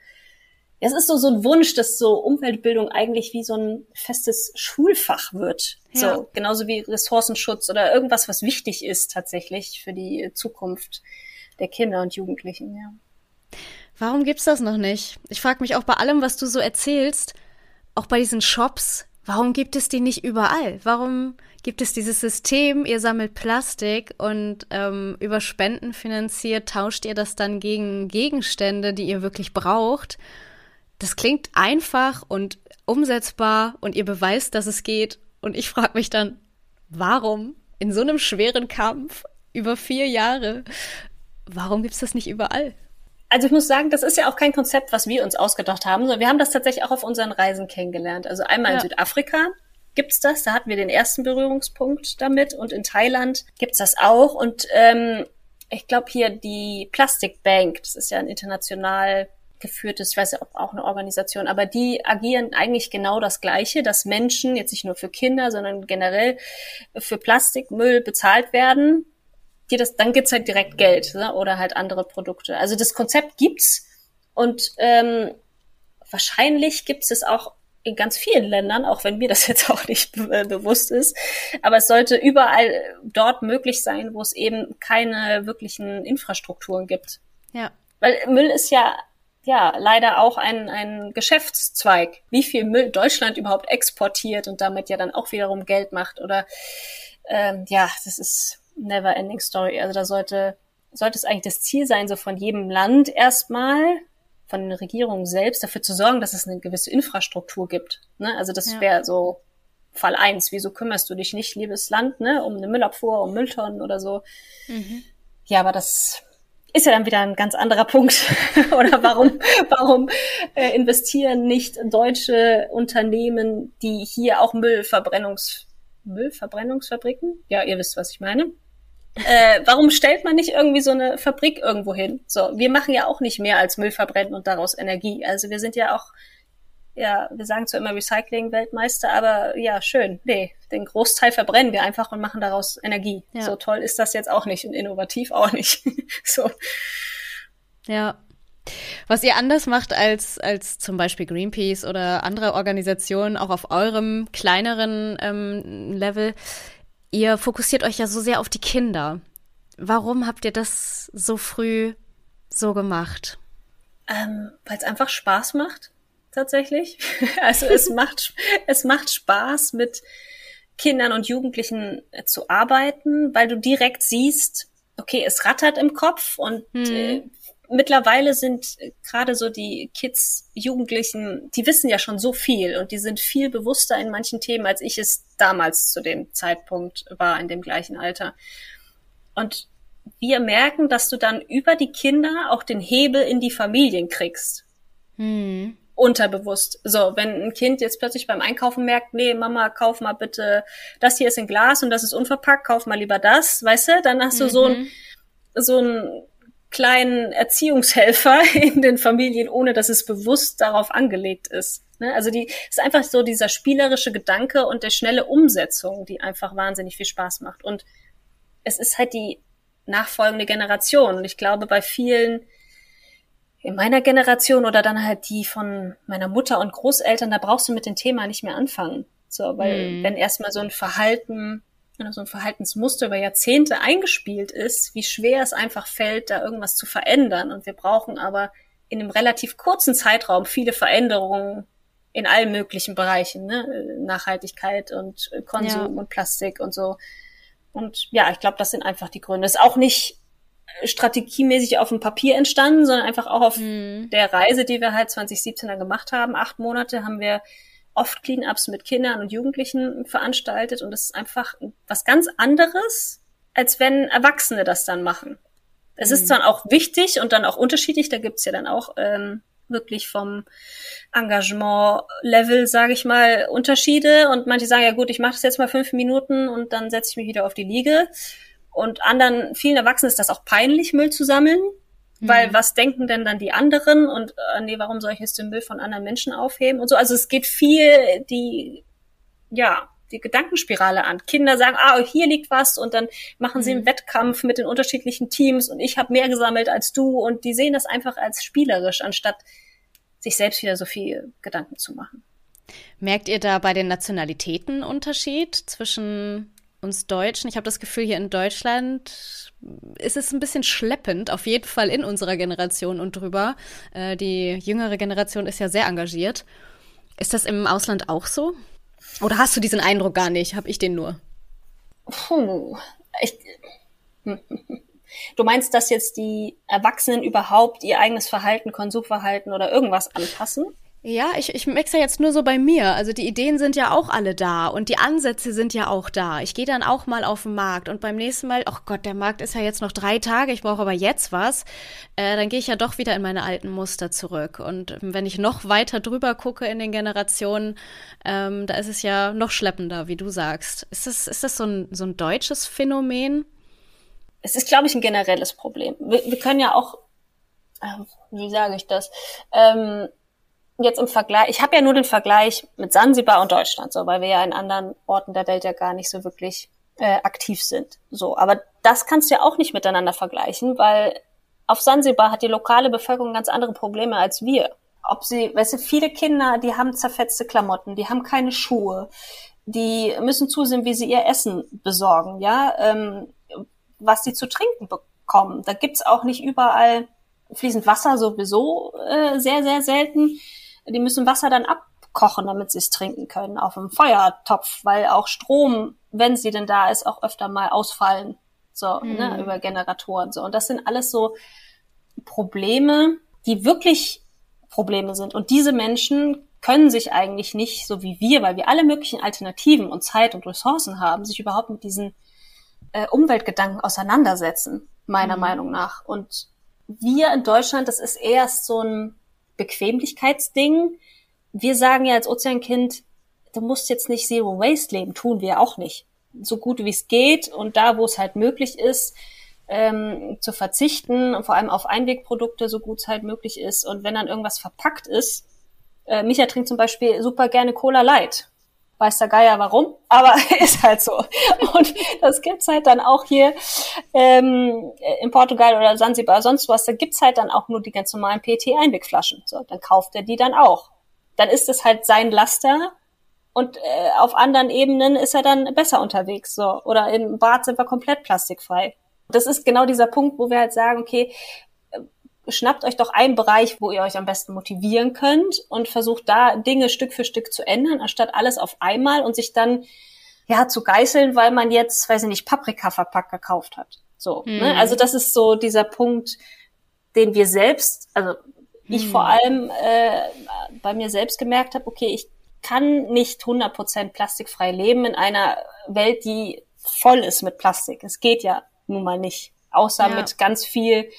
Speaker 1: es ist so, so ein Wunsch, dass so Umweltbildung eigentlich wie so ein festes Schulfach wird. Ja. So, genauso wie Ressourcenschutz oder irgendwas, was wichtig ist tatsächlich für die Zukunft der Kinder und Jugendlichen, ja.
Speaker 2: Warum gibt's das noch nicht? Ich frage mich auch bei allem, was du so erzählst, auch bei diesen Shops, warum gibt es die nicht überall? Warum gibt es dieses System, ihr sammelt Plastik und ähm, über Spenden finanziert, tauscht ihr das dann gegen Gegenstände, die ihr wirklich braucht? Das klingt einfach und umsetzbar und ihr beweist, dass es geht. Und ich frage mich dann, warum in so einem schweren Kampf über vier Jahre, warum gibt's das nicht überall?
Speaker 1: Also ich muss sagen, das ist ja auch kein Konzept, was wir uns ausgedacht haben, sondern wir haben das tatsächlich auch auf unseren Reisen kennengelernt. Also einmal ja. in Südafrika gibt's das, da hatten wir den ersten Berührungspunkt damit und in Thailand gibt's das auch und ähm, ich glaube hier die Plastic Bank, das ist ja ein international geführtes, ich weiß ja auch eine Organisation, aber die agieren eigentlich genau das Gleiche, dass Menschen jetzt nicht nur für Kinder, sondern generell für Plastikmüll bezahlt werden dir das, dann gibt's halt direkt Geld ne? oder halt andere Produkte. Also das Konzept gibt's und ähm, wahrscheinlich gibt's es auch in ganz vielen Ländern, auch wenn mir das jetzt auch nicht be äh, bewusst ist. Aber es sollte überall dort möglich sein, wo es eben keine wirklichen Infrastrukturen gibt.
Speaker 2: Ja.
Speaker 1: Weil Müll ist ja ja leider auch ein, ein Geschäftszweig. Wie viel Müll Deutschland überhaupt exportiert und damit ja dann auch wiederum Geld macht oder ähm, ja, das ist never ending story. Also da sollte, sollte es eigentlich das Ziel sein, so von jedem Land erstmal, von den Regierungen selbst, dafür zu sorgen, dass es eine gewisse Infrastruktur gibt. Ne? Also das ja. wäre so Fall eins. Wieso kümmerst du dich nicht, liebes Land, ne, um eine Müllabfuhr, um Mülltonnen oder so? Mhm. Ja, aber das ist ja dann wieder ein ganz anderer Punkt. Oder warum, warum äh, investieren nicht deutsche Unternehmen, die hier auch Müllverbrennungs Müllverbrennungsfabriken? Ja, ihr wisst, was ich meine äh, warum stellt man nicht irgendwie so eine Fabrik irgendwo hin? So, wir machen ja auch nicht mehr als Müll verbrennen und daraus Energie. Also wir sind ja auch, ja, wir sagen zwar immer Recycling-Weltmeister, aber ja, schön. Nee, den Großteil verbrennen wir einfach und machen daraus Energie. Ja. So toll ist das jetzt auch nicht und innovativ auch nicht. so.
Speaker 2: Ja. Was ihr anders macht als, als zum Beispiel Greenpeace oder andere Organisationen, auch auf eurem kleineren ähm, Level, Ihr fokussiert euch ja so sehr auf die Kinder. Warum habt ihr das so früh so gemacht?
Speaker 1: Ähm, Weil es einfach Spaß macht, tatsächlich. also es macht, es macht Spaß, mit Kindern und Jugendlichen äh, zu arbeiten, weil du direkt siehst, okay, es rattert im Kopf und hm. äh, mittlerweile sind gerade so die Kids, Jugendlichen, die wissen ja schon so viel und die sind viel bewusster in manchen Themen, als ich es damals zu dem Zeitpunkt war, in dem gleichen Alter. Und wir merken, dass du dann über die Kinder auch den Hebel in die Familien kriegst. Hm. Unterbewusst. So, wenn ein Kind jetzt plötzlich beim Einkaufen merkt, nee, Mama, kauf mal bitte, das hier ist in Glas und das ist unverpackt, kauf mal lieber das, weißt du, dann hast du mhm. so ein, so ein kleinen Erziehungshelfer in den Familien, ohne dass es bewusst darauf angelegt ist. Ne? Also die ist einfach so dieser spielerische Gedanke und der schnelle Umsetzung, die einfach wahnsinnig viel Spaß macht. Und es ist halt die nachfolgende Generation. Und ich glaube, bei vielen in meiner Generation oder dann halt die von meiner Mutter und Großeltern, da brauchst du mit dem Thema nicht mehr anfangen. So, weil mhm. wenn erstmal so ein Verhalten wenn so ein Verhaltensmuster über Jahrzehnte eingespielt ist, wie schwer es einfach fällt, da irgendwas zu verändern. Und wir brauchen aber in einem relativ kurzen Zeitraum viele Veränderungen in allen möglichen Bereichen, ne? Nachhaltigkeit und Konsum ja. und Plastik und so. Und ja, ich glaube, das sind einfach die Gründe. Es ist auch nicht strategiemäßig auf dem Papier entstanden, sondern einfach auch auf mhm. der Reise, die wir halt 2017 dann gemacht haben. Acht Monate haben wir oft Cleanups mit Kindern und Jugendlichen veranstaltet und das ist einfach was ganz anderes, als wenn Erwachsene das dann machen. Es mhm. ist dann auch wichtig und dann auch unterschiedlich, da gibt's ja dann auch ähm, wirklich vom Engagement-Level, sage ich mal, Unterschiede und manche sagen, ja gut, ich mache das jetzt mal fünf Minuten und dann setze ich mich wieder auf die Liege. Und anderen, vielen Erwachsenen ist das auch peinlich, Müll zu sammeln. Weil mhm. was denken denn dann die anderen und äh, nee, warum soll ich jetzt den Müll von anderen Menschen aufheben und so. Also es geht viel die, ja, die Gedankenspirale an. Kinder sagen, ah, hier liegt was und dann machen sie einen mhm. Wettkampf mit den unterschiedlichen Teams und ich habe mehr gesammelt als du und die sehen das einfach als spielerisch, anstatt sich selbst wieder so viel Gedanken zu machen.
Speaker 2: Merkt ihr da bei den Nationalitäten Unterschied zwischen uns Deutschen? Ich habe das Gefühl, hier in Deutschland ist es ein bisschen schleppend, auf jeden Fall in unserer Generation und drüber. Äh, die jüngere Generation ist ja sehr engagiert. Ist das im Ausland auch so? Oder hast du diesen Eindruck gar nicht? Hab ich den nur?
Speaker 1: Puh, ich, Du meinst, dass jetzt die Erwachsenen überhaupt ihr eigenes Verhalten, Konsumverhalten oder irgendwas anpassen?
Speaker 2: Ja, ich, ich merke ja jetzt nur so bei mir. Also die Ideen sind ja auch alle da und die Ansätze sind ja auch da. Ich gehe dann auch mal auf den Markt und beim nächsten Mal, ach Gott, der Markt ist ja jetzt noch drei Tage, ich brauche aber jetzt was. Äh, dann gehe ich ja doch wieder in meine alten Muster zurück. Und wenn ich noch weiter drüber gucke in den Generationen, ähm, da ist es ja noch schleppender, wie du sagst. Ist das, ist das so ein, so ein deutsches Phänomen?
Speaker 1: Es ist, glaube ich, ein generelles Problem. Wir, wir können ja auch, äh, wie sage ich das? Ähm, jetzt im Vergleich, ich habe ja nur den Vergleich mit Sansibar und Deutschland, so, weil wir ja in anderen Orten der Welt ja gar nicht so wirklich äh, aktiv sind. So, aber das kannst du ja auch nicht miteinander vergleichen, weil auf Sansibar hat die lokale Bevölkerung ganz andere Probleme als wir. Ob sie, weißt du, viele Kinder, die haben zerfetzte Klamotten, die haben keine Schuhe, die müssen zusehen, wie sie ihr Essen besorgen, ja, ähm, was sie zu trinken bekommen. Da gibt's auch nicht überall fließend Wasser sowieso äh, sehr, sehr selten die müssen Wasser dann abkochen, damit sie es trinken können auf dem Feuertopf, weil auch Strom, wenn sie denn da ist, auch öfter mal ausfallen, so mhm. ne, über Generatoren so. Und das sind alles so Probleme, die wirklich Probleme sind. Und diese Menschen können sich eigentlich nicht, so wie wir, weil wir alle möglichen Alternativen und Zeit und Ressourcen haben, sich überhaupt mit diesen äh, Umweltgedanken auseinandersetzen, meiner mhm. Meinung nach. Und wir in Deutschland, das ist erst so ein Bequemlichkeitsding. Wir sagen ja als Ozeankind, du musst jetzt nicht Zero Waste leben, tun wir auch nicht. So gut wie es geht und da, wo es halt möglich ist, ähm, zu verzichten und vor allem auf Einwegprodukte, so gut es halt möglich ist. Und wenn dann irgendwas verpackt ist, äh, Micha trinkt zum Beispiel super gerne Cola Light weiß der Geier warum, aber ist halt so. Und das gibt's halt dann auch hier ähm, in Portugal oder Sansibar, sonst was, da gibt's halt dann auch nur die ganz normalen PET-Einwegflaschen. So, dann kauft er die dann auch. Dann ist es halt sein Laster und äh, auf anderen Ebenen ist er dann besser unterwegs. So. Oder im Bad sind wir komplett plastikfrei. Das ist genau dieser Punkt, wo wir halt sagen, okay, schnappt euch doch einen Bereich, wo ihr euch am besten motivieren könnt und versucht da Dinge Stück für Stück zu ändern, anstatt alles auf einmal und sich dann ja zu geißeln, weil man jetzt, weiß ich nicht, Paprika verpackt gekauft hat. So, ne? mhm. ne? Also das ist so dieser Punkt, den wir selbst, also ich mhm. vor allem äh, bei mir selbst gemerkt habe, okay, ich kann nicht 100% plastikfrei leben in einer Welt, die voll ist mit Plastik. Es geht ja nun mal nicht. Außer ja. mit ganz viel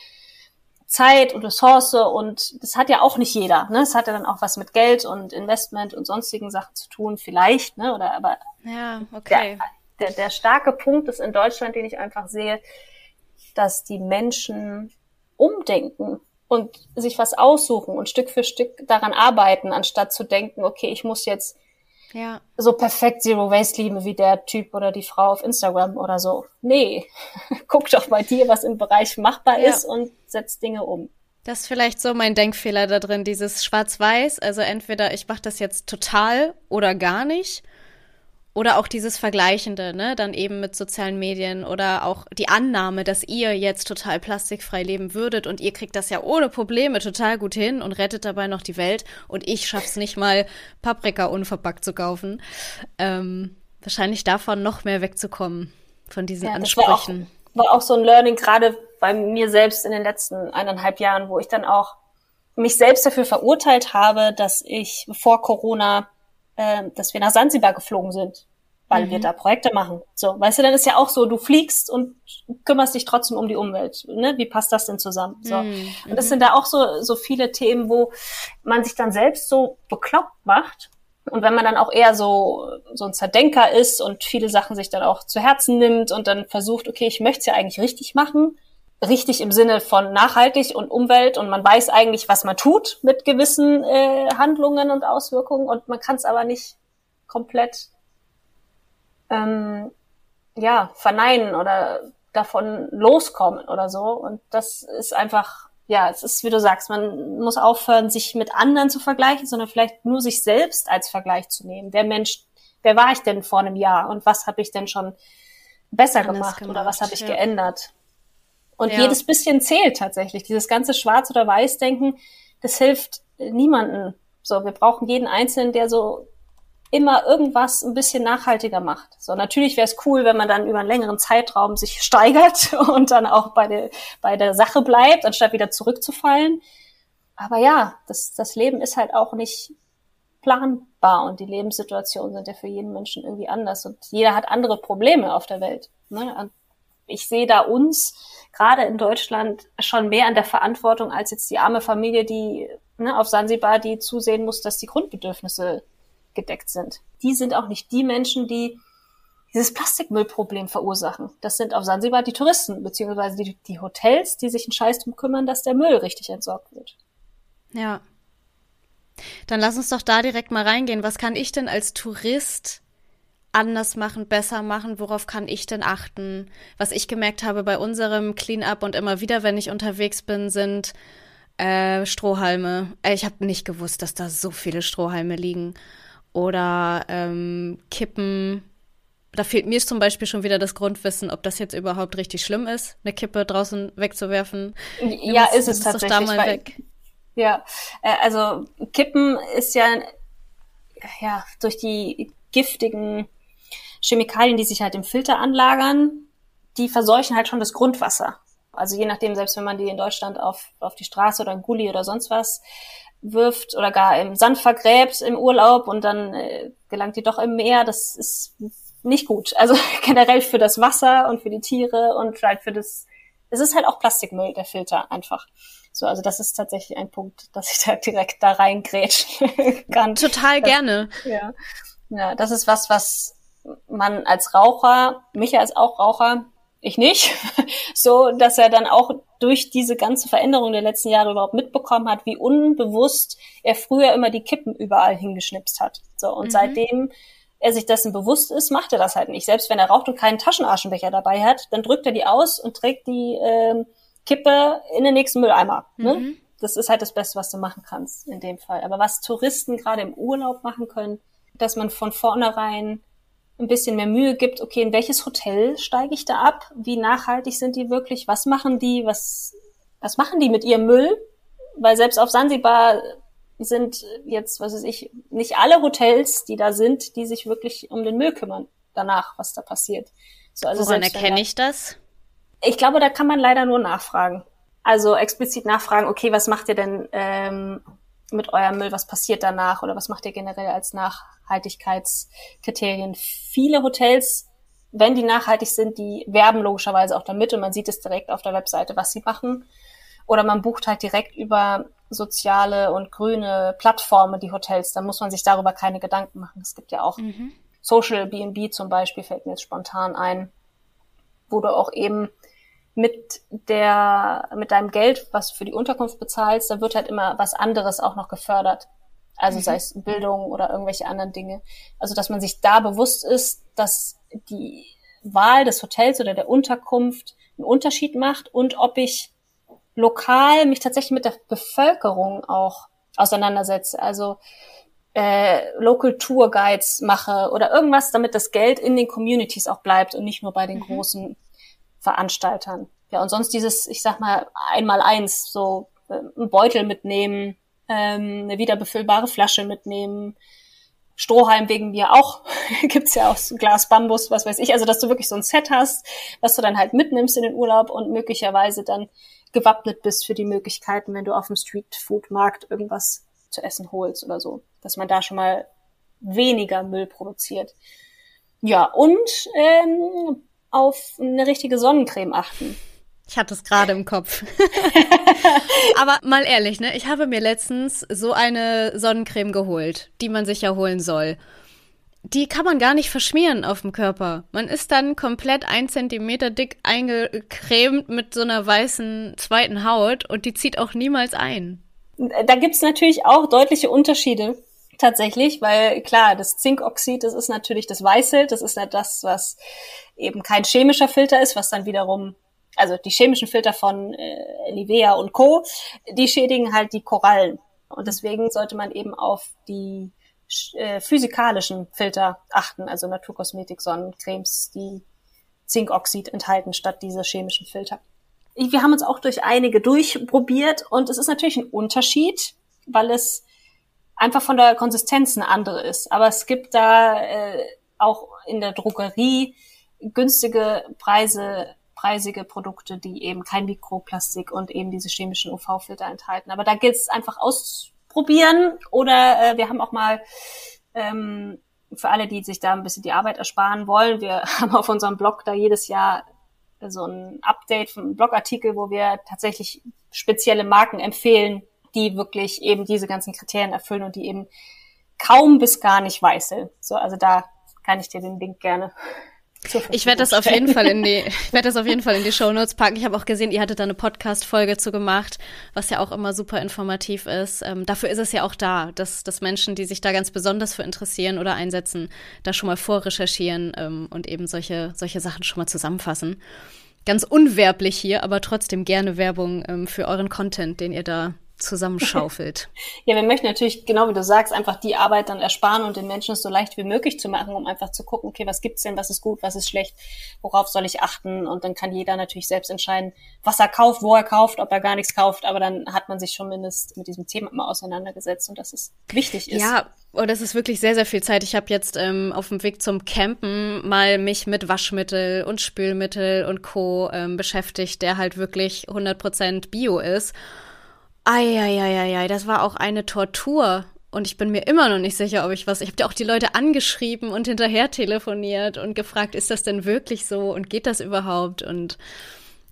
Speaker 1: Zeit und Ressource und das hat ja auch nicht jeder. Ne? Es hat ja dann auch was mit Geld und Investment und sonstigen Sachen zu tun, vielleicht, ne? Oder aber
Speaker 2: ja, okay.
Speaker 1: Der, der, der starke Punkt ist in Deutschland, den ich einfach sehe, dass die Menschen umdenken und sich was aussuchen und Stück für Stück daran arbeiten, anstatt zu denken, okay, ich muss jetzt ja. so perfekt Zero Waste lieben wie der Typ oder die Frau auf Instagram oder so. Nee, guck doch bei dir, was im Bereich machbar ja. ist und setz Dinge um.
Speaker 2: Das ist vielleicht so mein Denkfehler da drin, dieses Schwarz-Weiß. Also entweder ich mache das jetzt total oder gar nicht. Oder auch dieses Vergleichende, ne, dann eben mit sozialen Medien oder auch die Annahme, dass ihr jetzt total plastikfrei leben würdet und ihr kriegt das ja ohne Probleme total gut hin und rettet dabei noch die Welt und ich schaff's nicht mal, Paprika unverpackt zu kaufen. Ähm, wahrscheinlich davon noch mehr wegzukommen, von diesen ja, Ansprüchen.
Speaker 1: War auch, war auch so ein Learning, gerade bei mir selbst in den letzten eineinhalb Jahren, wo ich dann auch mich selbst dafür verurteilt habe, dass ich vor Corona äh, dass wir nach Sansibar geflogen sind, weil mhm. wir da Projekte machen. So, weißt du, dann ist ja auch so, du fliegst und kümmerst dich trotzdem um die Umwelt. Ne? Wie passt das denn zusammen? So. Mhm. Und das sind da auch so, so viele Themen, wo man sich dann selbst so bekloppt macht. Und wenn man dann auch eher so, so ein Zerdenker ist und viele Sachen sich dann auch zu Herzen nimmt und dann versucht, okay, ich möchte es ja eigentlich richtig machen, richtig im Sinne von nachhaltig und Umwelt und man weiß eigentlich, was man tut mit gewissen äh, Handlungen und Auswirkungen und man kann es aber nicht komplett ähm, ja verneinen oder davon loskommen oder so. Und das ist einfach ja es ist wie du sagst man muss aufhören sich mit anderen zu vergleichen sondern vielleicht nur sich selbst als Vergleich zu nehmen. Wer Mensch wer war ich denn vor einem Jahr und was habe ich denn schon besser gemacht, gemacht, oder was habe ich ja. geändert und ja. jedes bisschen zählt tatsächlich. Dieses ganze Schwarz- oder Weiß-Denken, das hilft niemanden. So, wir brauchen jeden Einzelnen, der so immer irgendwas ein bisschen nachhaltiger macht. So, natürlich wäre es cool, wenn man dann über einen längeren Zeitraum sich steigert und dann auch bei der, bei der Sache bleibt, anstatt wieder zurückzufallen. aber ja, das, das Leben ist halt auch nicht planbar und die Lebenssituationen sind ja für jeden Menschen irgendwie anders und jeder hat andere Probleme auf der Welt. Ne? Ich sehe da uns gerade in Deutschland schon mehr an der Verantwortung als jetzt die arme Familie, die ne, auf Sansibar, die zusehen muss, dass die Grundbedürfnisse gedeckt sind. Die sind auch nicht die Menschen, die dieses Plastikmüllproblem verursachen. Das sind auf Sansibar die Touristen, beziehungsweise die, die Hotels, die sich einen Scheiß drum kümmern, dass der Müll richtig entsorgt wird.
Speaker 2: Ja. Dann lass uns doch da direkt mal reingehen. Was kann ich denn als Tourist anders machen, besser machen? Worauf kann ich denn achten? Was ich gemerkt habe bei unserem Cleanup und immer wieder, wenn ich unterwegs bin, sind äh, Strohhalme. Äh, ich habe nicht gewusst, dass da so viele Strohhalme liegen. Oder ähm, Kippen. Da fehlt mir zum Beispiel schon wieder das Grundwissen, ob das jetzt überhaupt richtig schlimm ist, eine Kippe draußen wegzuwerfen.
Speaker 1: Ja, ist es tatsächlich. Doch da mal weg. Ja, äh, also Kippen ist ja, ja durch die giftigen Chemikalien, die sich halt im Filter anlagern, die verseuchen halt schon das Grundwasser. Also je nachdem, selbst wenn man die in Deutschland auf, auf die Straße oder in Gully oder sonst was wirft oder gar im Sand vergräbt im Urlaub und dann äh, gelangt die doch im Meer, das ist nicht gut. Also generell für das Wasser und für die Tiere und halt für das, es ist halt auch Plastikmüll, der Filter einfach. So, also das ist tatsächlich ein Punkt, dass ich da direkt da reingrätschen kann.
Speaker 2: Total gerne.
Speaker 1: Ja. ja, das ist was, was man als Raucher, mich als auch Raucher, ich nicht, so, dass er dann auch durch diese ganze Veränderung der letzten Jahre überhaupt mitbekommen hat, wie unbewusst er früher immer die Kippen überall hingeschnipst hat. So, und mhm. seitdem er sich dessen bewusst ist, macht er das halt nicht. Selbst wenn er raucht und keinen Taschenaschenbecher dabei hat, dann drückt er die aus und trägt die äh, Kippe in den nächsten Mülleimer. Ne? Mhm. Das ist halt das Beste, was du machen kannst in dem Fall. Aber was Touristen gerade im Urlaub machen können, dass man von vornherein ein bisschen mehr Mühe gibt, okay, in welches Hotel steige ich da ab? Wie nachhaltig sind die wirklich? Was machen die? Was, was machen die mit ihrem Müll? Weil selbst auf Sansibar sind jetzt, was weiß ich, nicht alle Hotels, die da sind, die sich wirklich um den Müll kümmern danach, was da passiert.
Speaker 2: So, also Woran erkenne ich das?
Speaker 1: Ich glaube, da kann man leider nur nachfragen. Also explizit nachfragen, okay, was macht ihr denn ähm, mit eurem Müll, was passiert danach oder was macht ihr generell als Nachhaltigkeitskriterien? Viele Hotels, wenn die nachhaltig sind, die werben logischerweise auch damit und man sieht es direkt auf der Webseite, was sie machen. Oder man bucht halt direkt über soziale und grüne Plattformen die Hotels. Da muss man sich darüber keine Gedanken machen. Es gibt ja auch mhm. Social B&B zum Beispiel, fällt mir jetzt spontan ein, wo du auch eben mit der, mit deinem Geld, was du für die Unterkunft bezahlst, da wird halt immer was anderes auch noch gefördert. Also mhm. sei es Bildung oder irgendwelche anderen Dinge. Also, dass man sich da bewusst ist, dass die Wahl des Hotels oder der Unterkunft einen Unterschied macht und ob ich lokal mich tatsächlich mit der Bevölkerung auch auseinandersetze. Also äh, Local Tour Guides mache oder irgendwas, damit das Geld in den Communities auch bleibt und nicht nur bei den mhm. großen Veranstaltern. Ja, und sonst dieses, ich sag mal, einmal eins, so äh, einen Beutel mitnehmen, ähm, eine wiederbefüllbare Flasche mitnehmen, Strohhalm wegen mir auch, gibt's ja auch so Glas Bambus, was weiß ich, also dass du wirklich so ein Set hast, was du dann halt mitnimmst in den Urlaub und möglicherweise dann gewappnet bist für die Möglichkeiten, wenn du auf dem Streetfood-Markt irgendwas zu essen holst oder so, dass man da schon mal weniger Müll produziert. Ja, und ähm, auf eine richtige Sonnencreme achten.
Speaker 2: Ich hatte es gerade im Kopf. Aber mal ehrlich, ne? Ich habe mir letztens so eine Sonnencreme geholt, die man sich ja holen soll. Die kann man gar nicht verschmieren auf dem Körper. Man ist dann komplett ein Zentimeter dick eingecremt mit so einer weißen zweiten Haut und die zieht auch niemals ein.
Speaker 1: Da gibt's natürlich auch deutliche Unterschiede tatsächlich, weil klar, das Zinkoxid, das ist natürlich das Weiße, das ist ja das, was eben kein chemischer Filter ist, was dann wiederum, also die chemischen Filter von äh, Nivea und Co., die schädigen halt die Korallen. Und deswegen sollte man eben auf die äh, physikalischen Filter achten, also Naturkosmetik, Sonnencremes, die Zinkoxid enthalten statt diese chemischen Filter. Wir haben uns auch durch einige durchprobiert und es ist natürlich ein Unterschied, weil es einfach von der Konsistenz eine andere ist. Aber es gibt da äh, auch in der Drogerie günstige Preise, hochpreisige Produkte, die eben kein Mikroplastik und eben diese chemischen UV-Filter enthalten. Aber da gilt es einfach ausprobieren oder äh, wir haben auch mal ähm, für alle, die sich da ein bisschen die Arbeit ersparen wollen, wir haben auf unserem Blog da jedes Jahr so ein Update von einem Blogartikel, wo wir tatsächlich spezielle Marken empfehlen, die wirklich eben diese ganzen Kriterien erfüllen und die eben kaum bis gar nicht weißeln. So, also da kann ich dir den Link gerne
Speaker 2: ich werde das auf jeden Fall in die, ich werde das auf jeden Fall in die Show Notes packen. Ich habe auch gesehen, ihr hattet da eine Podcast-Folge zu gemacht, was ja auch immer super informativ ist. Ähm, dafür ist es ja auch da, dass, dass Menschen, die sich da ganz besonders für interessieren oder einsetzen, da schon mal vorrecherchieren ähm, und eben solche, solche Sachen schon mal zusammenfassen. Ganz unwerblich hier, aber trotzdem gerne Werbung ähm, für euren Content, den ihr da zusammenschaufelt.
Speaker 1: ja, wir möchten natürlich, genau wie du sagst, einfach die Arbeit dann ersparen und den Menschen es so leicht wie möglich zu machen, um einfach zu gucken, okay, was gibt's denn, was ist gut, was ist schlecht, worauf soll ich achten und dann kann jeder natürlich selbst entscheiden, was er kauft, wo er kauft, ob er gar nichts kauft, aber dann hat man sich schon mindestens mit diesem Thema mal auseinandergesetzt und dass es wichtig ist.
Speaker 2: Ja, und das ist wirklich sehr, sehr viel Zeit. Ich habe jetzt ähm, auf dem Weg zum Campen mal mich mit Waschmittel und Spülmittel und Co. Ähm, beschäftigt, der halt wirklich 100% Bio ist. Eieieiei, das war auch eine Tortur. Und ich bin mir immer noch nicht sicher, ob ich was. Ich habe ja auch die Leute angeschrieben und hinterher telefoniert und gefragt, ist das denn wirklich so und geht das überhaupt? Und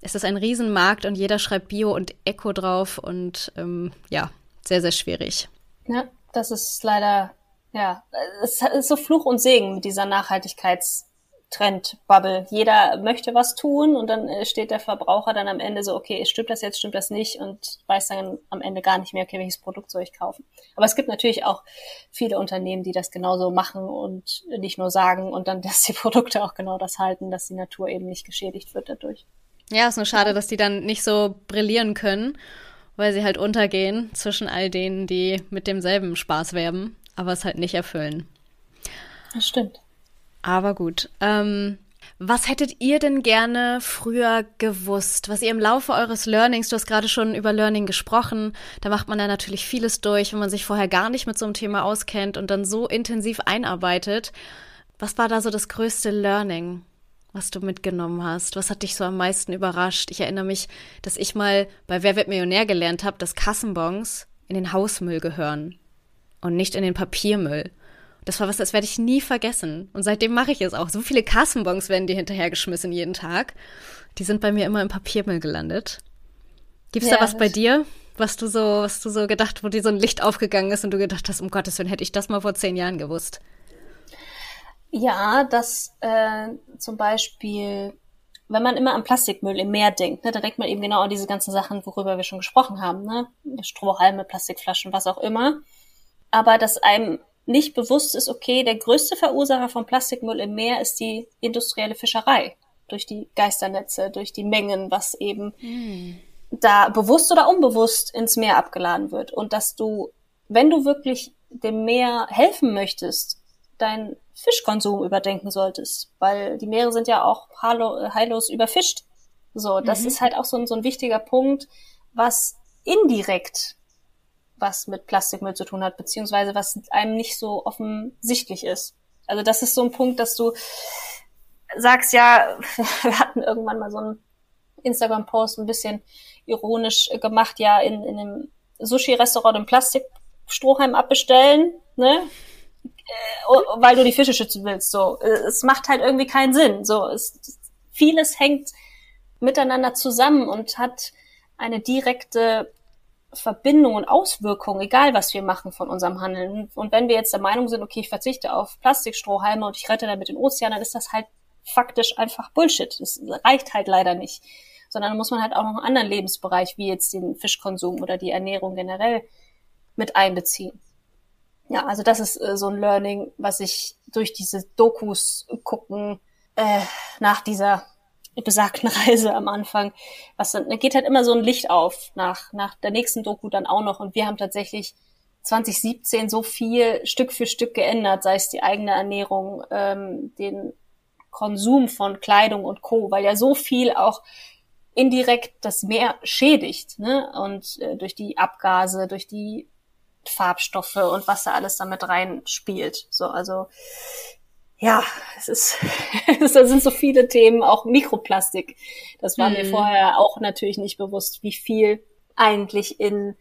Speaker 2: es ist ein Riesenmarkt und jeder schreibt Bio und Eco drauf und ähm, ja, sehr, sehr schwierig.
Speaker 1: Ja, das ist leider, ja, es ist so Fluch und Segen mit dieser Nachhaltigkeits- Trendbubble. Jeder möchte was tun und dann äh, steht der Verbraucher dann am Ende so, okay, stimmt das jetzt, stimmt das nicht und weiß dann am Ende gar nicht mehr, okay, welches Produkt soll ich kaufen. Aber es gibt natürlich auch viele Unternehmen, die das genauso machen und nicht nur sagen und dann, dass die Produkte auch genau das halten, dass die Natur eben nicht geschädigt wird dadurch.
Speaker 2: Ja, ist nur schade, dass die dann nicht so brillieren können, weil sie halt untergehen zwischen all denen, die mit demselben Spaß werben, aber es halt nicht erfüllen.
Speaker 1: Das stimmt.
Speaker 2: Aber gut. Ähm, was hättet ihr denn gerne früher gewusst, was ihr im Laufe eures Learnings, du hast gerade schon über Learning gesprochen, da macht man ja natürlich vieles durch, wenn man sich vorher gar nicht mit so einem Thema auskennt und dann so intensiv einarbeitet. Was war da so das größte Learning, was du mitgenommen hast? Was hat dich so am meisten überrascht? Ich erinnere mich, dass ich mal bei Wer wird Millionär gelernt habe, dass Kassenbons in den Hausmüll gehören und nicht in den Papiermüll. Das war was, das werde ich nie vergessen. Und seitdem mache ich es auch. So viele Kassenbons werden dir hinterhergeschmissen jeden Tag. Die sind bei mir immer im Papiermüll gelandet. Gibt's ja, da was bei dir, was du so, was du so gedacht, wo dir so ein Licht aufgegangen ist und du gedacht hast, um Gottes Willen, hätte ich das mal vor zehn Jahren gewusst?
Speaker 1: Ja, dass äh, zum Beispiel, wenn man immer an Plastikmüll im Meer denkt, ne, da denkt man eben genau an diese ganzen Sachen, worüber wir schon gesprochen haben, ne? Strohhalme, Plastikflaschen, was auch immer. Aber dass einem nicht bewusst ist, okay, der größte Verursacher von Plastikmüll im Meer ist die industrielle Fischerei. Durch die Geisternetze, durch die Mengen, was eben mm. da bewusst oder unbewusst ins Meer abgeladen wird. Und dass du, wenn du wirklich dem Meer helfen möchtest, deinen Fischkonsum überdenken solltest. Weil die Meere sind ja auch heillos überfischt. So, das mhm. ist halt auch so ein, so ein wichtiger Punkt, was indirekt was mit Plastikmüll zu tun hat, beziehungsweise was einem nicht so offensichtlich ist. Also das ist so ein Punkt, dass du sagst, ja, wir hatten irgendwann mal so einen Instagram-Post ein bisschen ironisch gemacht, ja, in, in einem Sushi-Restaurant den Plastikstrohhalm abbestellen, ne? Äh, weil du die Fische schützen willst. So, es macht halt irgendwie keinen Sinn. So, es, vieles hängt miteinander zusammen und hat eine direkte Verbindung und Auswirkungen, egal was wir machen von unserem Handeln. Und wenn wir jetzt der Meinung sind, okay, ich verzichte auf Plastikstrohhalme und ich rette damit den Ozean, dann ist das halt faktisch einfach Bullshit. Das reicht halt leider nicht. Sondern muss man halt auch noch einen anderen Lebensbereich, wie jetzt den Fischkonsum oder die Ernährung generell, mit einbeziehen. Ja, also das ist äh, so ein Learning, was ich durch diese Dokus gucken äh, nach dieser besagten Reise am Anfang, was dann, da geht halt immer so ein Licht auf nach, nach der nächsten Doku dann auch noch. Und wir haben tatsächlich 2017 so viel Stück für Stück geändert, sei es die eigene Ernährung, ähm, den Konsum von Kleidung und Co., weil ja so viel auch indirekt das Meer schädigt, ne? Und äh, durch die Abgase, durch die Farbstoffe und was da alles damit reinspielt. So, also ja, es ist, da sind so viele Themen, auch Mikroplastik. Das war mhm. mir vorher auch natürlich nicht bewusst, wie viel eigentlich in,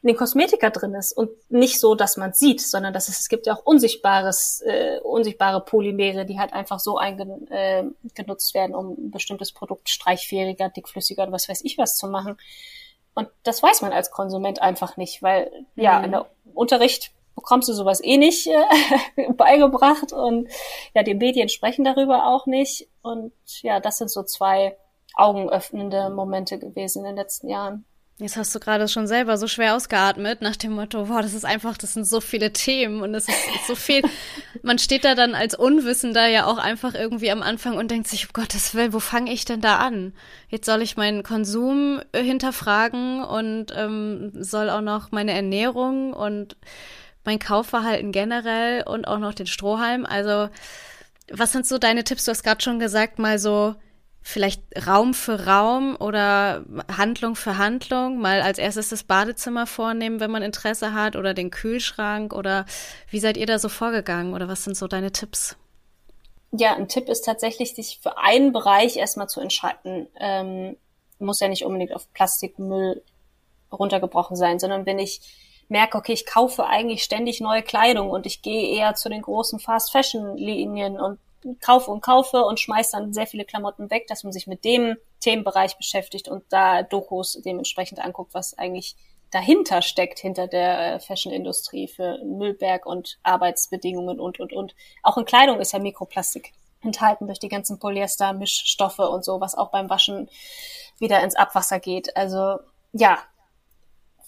Speaker 1: in den Kosmetika drin ist und nicht so, dass man sieht, sondern dass es, es gibt ja auch unsichtbares, äh, unsichtbare Polymere, die halt einfach so eingenutzt äh, werden, um ein bestimmtes Produkt streichfähiger, dickflüssiger oder was weiß ich was zu machen. Und das weiß man als Konsument einfach nicht, weil mhm. ja in der Unterricht bekommst du sowas eh nicht äh, beigebracht und ja, die Medien sprechen darüber auch nicht. Und ja, das sind so zwei augenöffnende Momente gewesen in den letzten Jahren.
Speaker 2: Jetzt hast du gerade schon selber so schwer ausgeatmet nach dem Motto, boah, das ist einfach, das sind so viele Themen und es ist so viel. Man steht da dann als Unwissender ja auch einfach irgendwie am Anfang und denkt sich, um Gottes Willen, wo fange ich denn da an? Jetzt soll ich meinen Konsum äh, hinterfragen und ähm, soll auch noch meine Ernährung und mein Kaufverhalten generell und auch noch den Strohhalm. Also, was sind so deine Tipps? Du hast gerade schon gesagt, mal so vielleicht Raum für Raum oder Handlung für Handlung, mal als erstes das Badezimmer vornehmen, wenn man Interesse hat, oder den Kühlschrank oder wie seid ihr da so vorgegangen oder was sind so deine Tipps?
Speaker 1: Ja, ein Tipp ist tatsächlich, sich für einen Bereich erstmal zu entscheiden. Ähm, muss ja nicht unbedingt auf Plastikmüll runtergebrochen sein, sondern wenn ich merke, okay, ich kaufe eigentlich ständig neue Kleidung und ich gehe eher zu den großen Fast-Fashion-Linien und kaufe und kaufe und schmeiße dann sehr viele Klamotten weg, dass man sich mit dem Themenbereich beschäftigt und da Dokus dementsprechend anguckt, was eigentlich dahinter steckt, hinter der äh, Fashion-Industrie für Müllberg und Arbeitsbedingungen und, und, und. Auch in Kleidung ist ja Mikroplastik enthalten durch die ganzen Polyester-Mischstoffe und so, was auch beim Waschen wieder ins Abwasser geht. Also ja,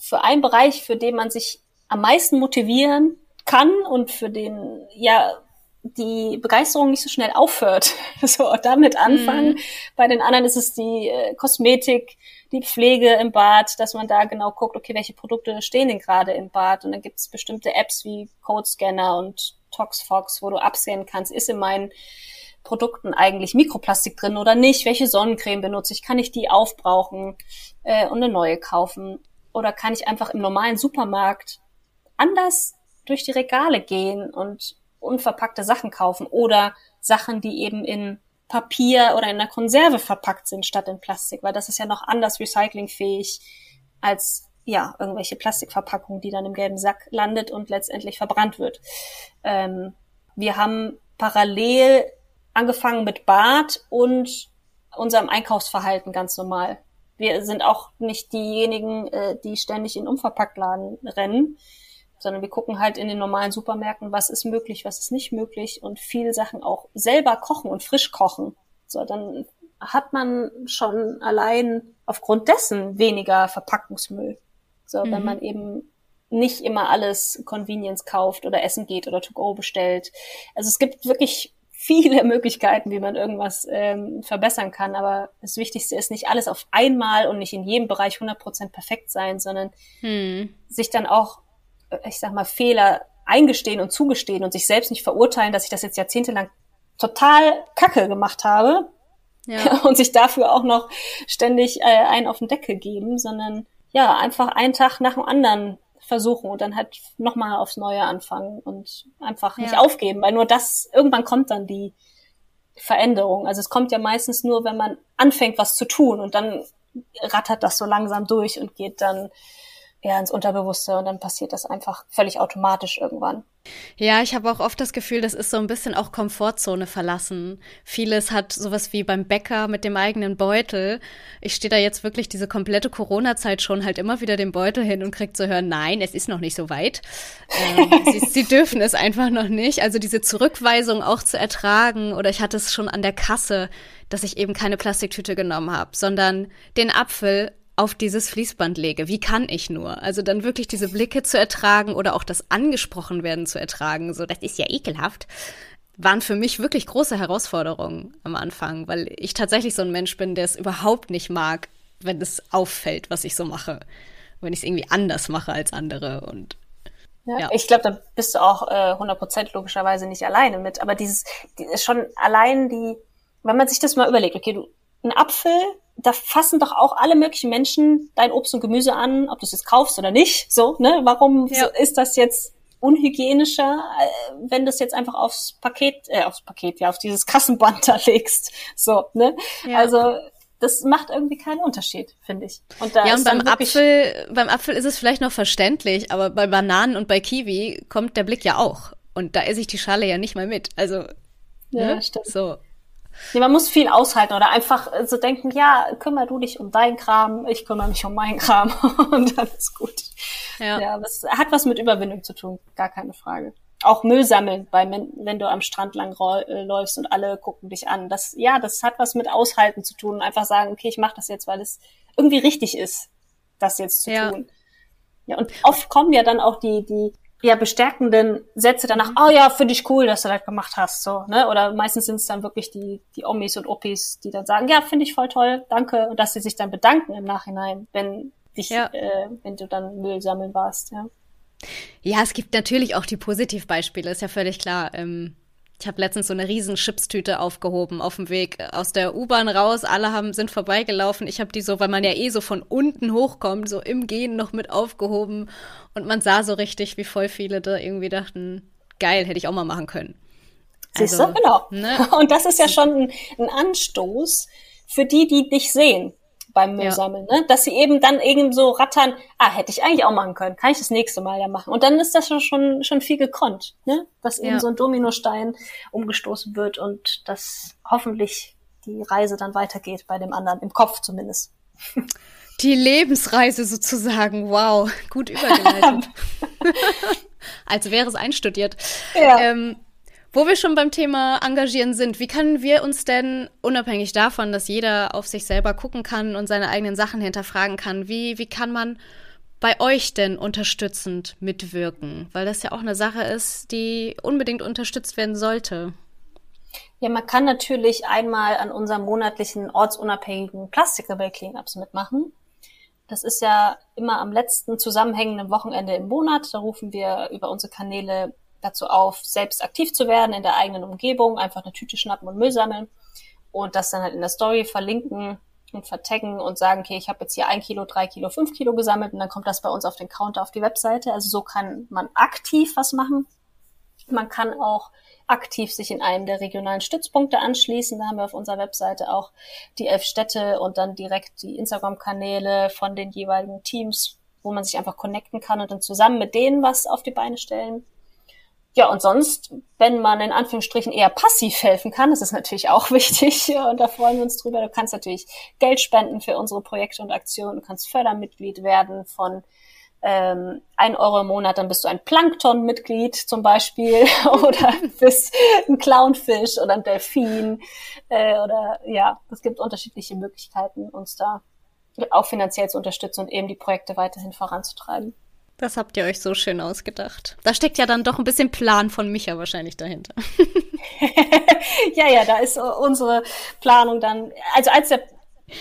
Speaker 1: für einen Bereich, für den man sich am meisten motivieren kann und für den ja die Begeisterung nicht so schnell aufhört. So damit anfangen. Mhm. Bei den anderen ist es die äh, Kosmetik, die Pflege im Bad, dass man da genau guckt, okay, welche Produkte stehen denn gerade im Bad? Und dann gibt es bestimmte Apps wie Codescanner und ToxFox, wo du absehen kannst, ist in meinen Produkten eigentlich Mikroplastik drin oder nicht? Welche Sonnencreme benutze ich? Kann ich die aufbrauchen äh, und eine neue kaufen? Oder kann ich einfach im normalen Supermarkt anders durch die Regale gehen und unverpackte Sachen kaufen? Oder Sachen, die eben in Papier oder in einer Konserve verpackt sind statt in Plastik, weil das ist ja noch anders recyclingfähig als ja irgendwelche Plastikverpackungen, die dann im gelben Sack landet und letztendlich verbrannt wird. Ähm, wir haben parallel angefangen mit Bad und unserem Einkaufsverhalten ganz normal wir sind auch nicht diejenigen, äh, die ständig in Umverpacktladen rennen, sondern wir gucken halt in den normalen Supermärkten, was ist möglich, was ist nicht möglich und viele Sachen auch selber kochen und frisch kochen. So, dann hat man schon allein aufgrund dessen weniger Verpackungsmüll. So, mhm. wenn man eben nicht immer alles Convenience kauft oder essen geht oder to go bestellt. Also es gibt wirklich viele Möglichkeiten, wie man irgendwas ähm, verbessern kann. Aber das Wichtigste ist nicht alles auf einmal und nicht in jedem Bereich 100% perfekt sein, sondern hm. sich dann auch, äh, ich sag mal, Fehler eingestehen und zugestehen und sich selbst nicht verurteilen, dass ich das jetzt jahrzehntelang total kacke gemacht habe ja. und sich dafür auch noch ständig äh, einen auf den Deckel geben, sondern ja, einfach einen Tag nach dem anderen versuchen und dann halt nochmal aufs Neue anfangen und einfach nicht ja. aufgeben, weil nur das, irgendwann kommt dann die Veränderung. Also es kommt ja meistens nur, wenn man anfängt, was zu tun und dann rattert das so langsam durch und geht dann ja ins Unterbewusste und dann passiert das einfach völlig automatisch irgendwann.
Speaker 2: Ja, ich habe auch oft das Gefühl, das ist so ein bisschen auch Komfortzone verlassen. Vieles hat sowas wie beim Bäcker mit dem eigenen Beutel. Ich stehe da jetzt wirklich diese komplette Corona-Zeit schon halt immer wieder den Beutel hin und krieg zu hören, nein, es ist noch nicht so weit. Ähm, sie, sie dürfen es einfach noch nicht. Also diese Zurückweisung auch zu ertragen oder ich hatte es schon an der Kasse, dass ich eben keine Plastiktüte genommen habe, sondern den Apfel auf dieses Fließband lege. Wie kann ich nur? Also dann wirklich diese Blicke zu ertragen oder auch das angesprochen werden zu ertragen, so das ist ja ekelhaft, waren für mich wirklich große Herausforderungen am Anfang, weil ich tatsächlich so ein Mensch bin, der es überhaupt nicht mag, wenn es auffällt, was ich so mache. Wenn ich es irgendwie anders mache als andere und
Speaker 1: ja, ja. Ich glaube, da bist du auch äh, 100% logischerweise nicht alleine mit. Aber dieses, die schon allein die, wenn man sich das mal überlegt, okay, du, ein Apfel da fassen doch auch alle möglichen Menschen dein Obst und Gemüse an, ob du es jetzt kaufst oder nicht. So, ne? Warum ja. ist das jetzt unhygienischer, äh, wenn das jetzt einfach aufs Paket, äh, aufs Paket, ja, auf dieses Kassenband da legst. So, ne? Ja. Also das macht irgendwie keinen Unterschied, finde ich.
Speaker 2: Und da ja, und beim Apfel, beim Apfel ist es vielleicht noch verständlich, aber bei Bananen und bei Kiwi kommt der Blick ja auch. Und da esse ich die Schale ja nicht mal mit. Also,
Speaker 1: ja, ne? stimmt. So. Nee, man muss viel aushalten oder einfach so denken, ja, kümmer du dich um deinen Kram, ich kümmere mich um meinen Kram und dann ist gut. Ja. ja, das hat was mit Überwindung zu tun, gar keine Frage. Auch Müll sammeln, weil wenn, du am Strand lang äh, läufst und alle gucken dich an. Das, ja, das hat was mit Aushalten zu tun. Einfach sagen, okay, ich mache das jetzt, weil es irgendwie richtig ist, das jetzt zu ja. tun. Ja, und oft kommen ja dann auch die, die ja, bestärkenden Sätze danach, oh ja, finde ich cool, dass du das gemacht hast, so, ne? Oder meistens sind es dann wirklich die, die Omis und Oppis, die dann sagen, ja, finde ich voll toll, danke, und dass sie sich dann bedanken im Nachhinein, wenn dich, ja. äh, wenn du dann Müll sammeln warst, ja.
Speaker 2: Ja, es gibt natürlich auch die Positivbeispiele, ist ja völlig klar. Ähm, ich habe letztens so eine riesen Chipstüte aufgehoben auf dem Weg aus der U-Bahn raus. Alle haben sind vorbeigelaufen. Ich habe die so, weil man ja eh so von unten hochkommt, so im Gehen noch mit aufgehoben. Und man sah so richtig, wie voll viele da irgendwie dachten, geil, hätte ich auch mal machen können.
Speaker 1: Siehst also, du, genau. Ne? Und das ist ja schon ein, ein Anstoß für die, die dich sehen beim Müllsammeln, ja. ne? dass sie eben dann eben so rattern, ah, hätte ich eigentlich auch machen können, kann ich das nächste Mal ja machen. Und dann ist das schon, schon viel gekonnt, ne? dass eben ja. so ein Dominostein umgestoßen wird und dass hoffentlich die Reise dann weitergeht bei dem anderen, im Kopf zumindest.
Speaker 2: Die Lebensreise sozusagen, wow, gut übergeleitet. Als wäre es einstudiert. Ja. Ähm, wo wir schon beim Thema Engagieren sind, wie können wir uns denn, unabhängig davon, dass jeder auf sich selber gucken kann und seine eigenen Sachen hinterfragen kann, wie, wie kann man bei euch denn unterstützend mitwirken? Weil das ja auch eine Sache ist, die unbedingt unterstützt werden sollte.
Speaker 1: Ja, man kann natürlich einmal an unserem monatlichen ortsunabhängigen Plastikrebell Cleanups mitmachen. Das ist ja immer am letzten zusammenhängenden Wochenende im Monat. Da rufen wir über unsere Kanäle dazu auf, selbst aktiv zu werden in der eigenen Umgebung, einfach eine Tüte schnappen und Müll sammeln und das dann halt in der Story verlinken und vertaggen und sagen, okay, ich habe jetzt hier ein Kilo, drei Kilo, fünf Kilo gesammelt und dann kommt das bei uns auf den Counter auf die Webseite. Also so kann man aktiv was machen. Man kann auch aktiv sich in einem der regionalen Stützpunkte anschließen. Da haben wir auf unserer Webseite auch die elf Städte und dann direkt die Instagram-Kanäle von den jeweiligen Teams, wo man sich einfach connecten kann und dann zusammen mit denen was auf die Beine stellen. Ja, und sonst, wenn man in Anführungsstrichen eher passiv helfen kann, das ist natürlich auch wichtig und da freuen wir uns drüber. Du kannst natürlich Geld spenden für unsere Projekte und Aktionen, du kannst Fördermitglied werden von ähm, ein Euro im Monat, dann bist du ein Plankton-Mitglied zum Beispiel oder bist ein Clownfisch oder ein Delfin äh, oder ja, es gibt unterschiedliche Möglichkeiten, uns da auch finanziell zu unterstützen und eben die Projekte weiterhin voranzutreiben.
Speaker 2: Das habt ihr euch so schön ausgedacht. Da steckt ja dann doch ein bisschen Plan von Micha wahrscheinlich dahinter.
Speaker 1: ja, ja, da ist unsere Planung dann, also als der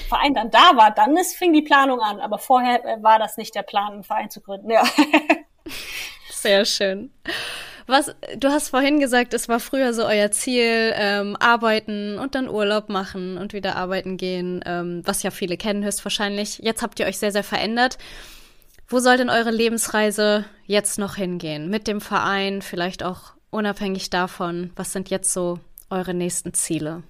Speaker 1: Verein dann da war, dann ist, fing die Planung an, aber vorher äh, war das nicht der Plan, einen Verein zu gründen, ja.
Speaker 2: Sehr schön. Was, du hast vorhin gesagt, es war früher so euer Ziel, ähm, arbeiten und dann Urlaub machen und wieder arbeiten gehen, ähm, was ja viele kennen höchstwahrscheinlich. Jetzt habt ihr euch sehr, sehr verändert. Wo soll denn eure Lebensreise jetzt noch hingehen? Mit dem Verein, vielleicht auch unabhängig davon. Was sind jetzt so eure nächsten Ziele?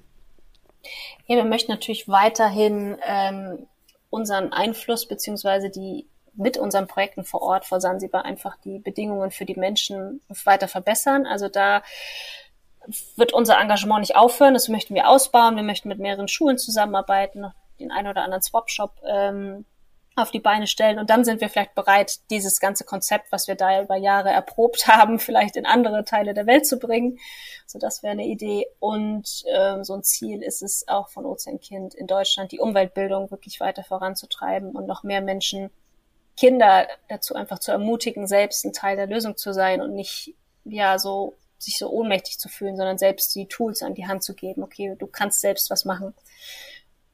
Speaker 1: Ja, wir möchten natürlich weiterhin ähm, unseren Einfluss beziehungsweise die mit unseren Projekten vor Ort vor Sansibar einfach die Bedingungen für die Menschen weiter verbessern. Also da wird unser Engagement nicht aufhören. Das möchten wir ausbauen. Wir möchten mit mehreren Schulen zusammenarbeiten, noch den einen oder anderen Swap-Shop ähm, auf die Beine stellen und dann sind wir vielleicht bereit, dieses ganze Konzept, was wir da über Jahre erprobt haben, vielleicht in andere Teile der Welt zu bringen. So, das wäre eine Idee. Und ähm, so ein Ziel ist es auch von Ozeankind in Deutschland, die Umweltbildung wirklich weiter voranzutreiben und noch mehr Menschen, Kinder dazu einfach zu ermutigen, selbst ein Teil der Lösung zu sein und nicht ja so sich so ohnmächtig zu fühlen, sondern selbst die Tools an die Hand zu geben. Okay, du kannst selbst was machen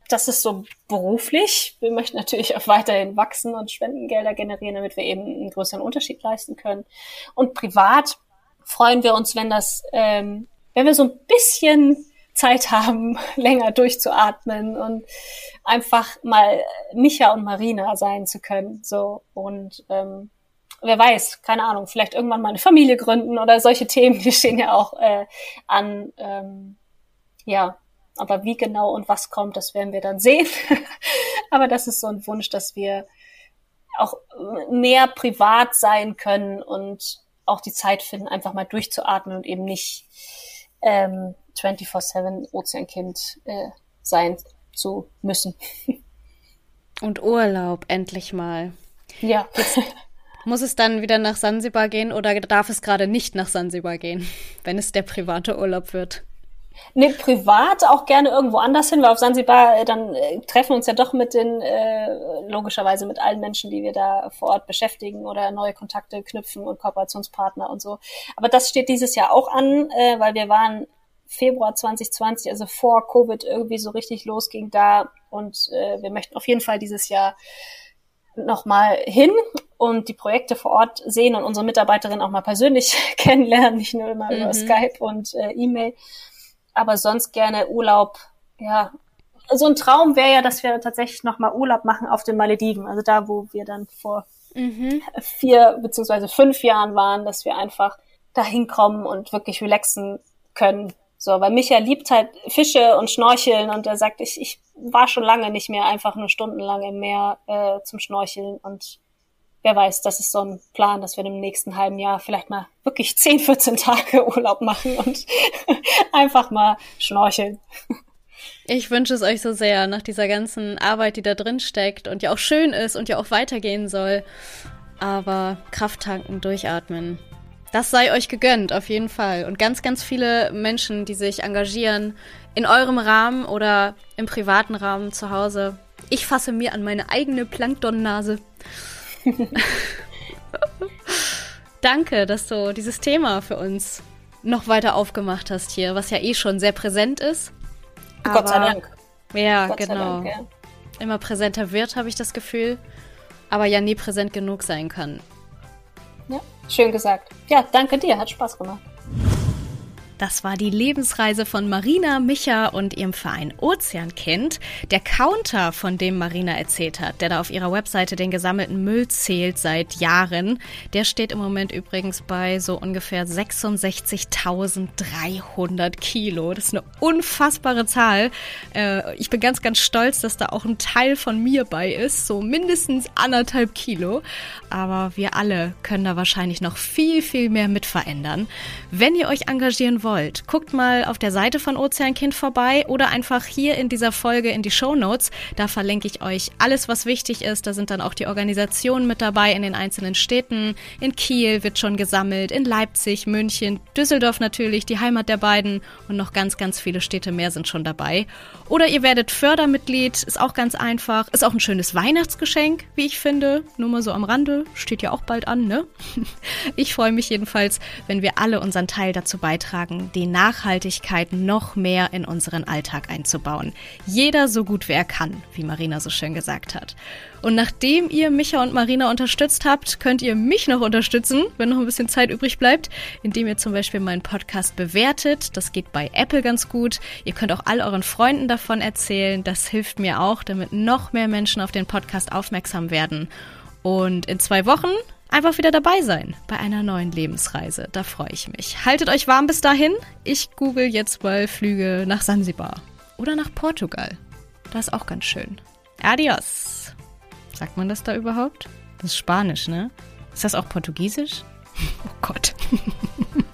Speaker 1: das ist so beruflich. Wir möchten natürlich auch weiterhin wachsen und Spendengelder generieren, damit wir eben einen größeren Unterschied leisten können. Und privat freuen wir uns, wenn das, ähm, wenn wir so ein bisschen Zeit haben, länger durchzuatmen und einfach mal Micha und Marina sein zu können. So und ähm, wer weiß, keine Ahnung, vielleicht irgendwann mal eine Familie gründen oder solche Themen, die stehen ja auch äh, an. Ähm, ja, aber wie genau und was kommt, das werden wir dann sehen. aber das ist so ein Wunsch, dass wir auch mehr privat sein können und auch die Zeit finden, einfach mal durchzuatmen und eben nicht ähm, 24-7 Ozeankind äh, sein zu müssen.
Speaker 2: Und Urlaub, endlich mal.
Speaker 1: Ja.
Speaker 2: Jetzt muss es dann wieder nach Sansibar gehen oder darf es gerade nicht nach Sansibar gehen, wenn es der private Urlaub wird?
Speaker 1: Nee, privat auch gerne irgendwo anders hin, weil auf Sansibar äh, dann äh, treffen uns ja doch mit den, äh, logischerweise mit allen Menschen, die wir da vor Ort beschäftigen oder neue Kontakte knüpfen und Kooperationspartner und so. Aber das steht dieses Jahr auch an, äh, weil wir waren Februar 2020, also vor Covid irgendwie so richtig losging da und äh, wir möchten auf jeden Fall dieses Jahr nochmal hin und die Projekte vor Ort sehen und unsere Mitarbeiterin auch mal persönlich kennenlernen, nicht nur immer mhm. über Skype und äh, E-Mail aber sonst gerne Urlaub, ja. So ein Traum wäre ja, dass wir tatsächlich nochmal Urlaub machen auf den Malediven, also da, wo wir dann vor mhm. vier beziehungsweise fünf Jahren waren, dass wir einfach da hinkommen und wirklich relaxen können. So, weil Micha liebt halt Fische und Schnorcheln und er sagt, ich, ich war schon lange nicht mehr einfach nur stundenlang im Meer äh, zum Schnorcheln und wer weiß, das ist so ein Plan, dass wir im nächsten halben Jahr vielleicht mal wirklich 10, 14 Tage Urlaub machen und einfach mal schnorcheln.
Speaker 2: Ich wünsche es euch so sehr nach dieser ganzen Arbeit, die da drin steckt und ja auch schön ist und ja auch weitergehen soll. Aber Kraft tanken, durchatmen. Das sei euch gegönnt, auf jeden Fall. Und ganz, ganz viele Menschen, die sich engagieren, in eurem Rahmen oder im privaten Rahmen zu Hause. Ich fasse mir an meine eigene Planktonnase. Danke, dass du dieses Thema für uns noch weiter aufgemacht hast hier, was ja eh schon sehr präsent ist.
Speaker 1: Gott sei Dank.
Speaker 2: Ja, Gott genau. Dank, ja. Immer präsenter wird, habe ich das Gefühl. Aber ja nie präsent genug sein kann.
Speaker 1: Ja, schön gesagt. Ja, danke dir, hat Spaß gemacht.
Speaker 2: Das war die Lebensreise von Marina Micha und ihrem Verein Ozeankind. Der Counter, von dem Marina erzählt hat, der da auf ihrer Webseite den gesammelten Müll zählt seit Jahren, der steht im Moment übrigens bei so ungefähr 66.300 Kilo. Das ist eine unfassbare Zahl. Äh, ich bin ganz, ganz stolz, dass da auch ein Teil von mir bei ist, so mindestens anderthalb Kilo. Aber wir alle können da wahrscheinlich noch viel, viel mehr mit verändern. Wenn ihr euch engagieren wollt, guckt mal auf der Seite von Ozeankind vorbei oder einfach hier in dieser Folge in die Show Notes. Da verlinke ich euch alles, was wichtig ist. Da sind dann auch die Organisationen mit dabei in den einzelnen Städten. In Kiel wird schon gesammelt, in Leipzig, München, Düsseldorf natürlich, die Heimat der beiden und noch ganz, ganz viele Städte mehr sind schon dabei. Oder ihr werdet Fördermitglied, ist auch ganz einfach. Ist auch ein schönes Weihnachtsgeschenk, wie ich finde. Nur mal so am Rande, steht ja auch bald an, ne? Ich freue mich jedenfalls, wenn wir alle unseren Teil dazu beitragen, beitragen, die Nachhaltigkeit noch mehr in unseren Alltag einzubauen. Jeder so gut wie er kann, wie Marina so schön gesagt hat. Und nachdem ihr Micha und Marina unterstützt habt, könnt ihr mich noch unterstützen, wenn noch ein bisschen Zeit übrig bleibt, indem ihr zum Beispiel meinen Podcast bewertet. Das geht bei Apple ganz gut. Ihr könnt auch all euren Freunden davon erzählen. Das hilft mir auch, damit noch mehr Menschen auf den Podcast aufmerksam werden. Und in zwei Wochen einfach wieder dabei sein bei einer neuen Lebensreise. Da freue ich mich. Haltet euch warm bis dahin. Ich google jetzt mal Flüge nach Sansibar oder nach Portugal. Das ist auch ganz schön. Adios. Sagt man das da überhaupt? Das ist Spanisch, ne? Ist das auch Portugiesisch? Oh Gott.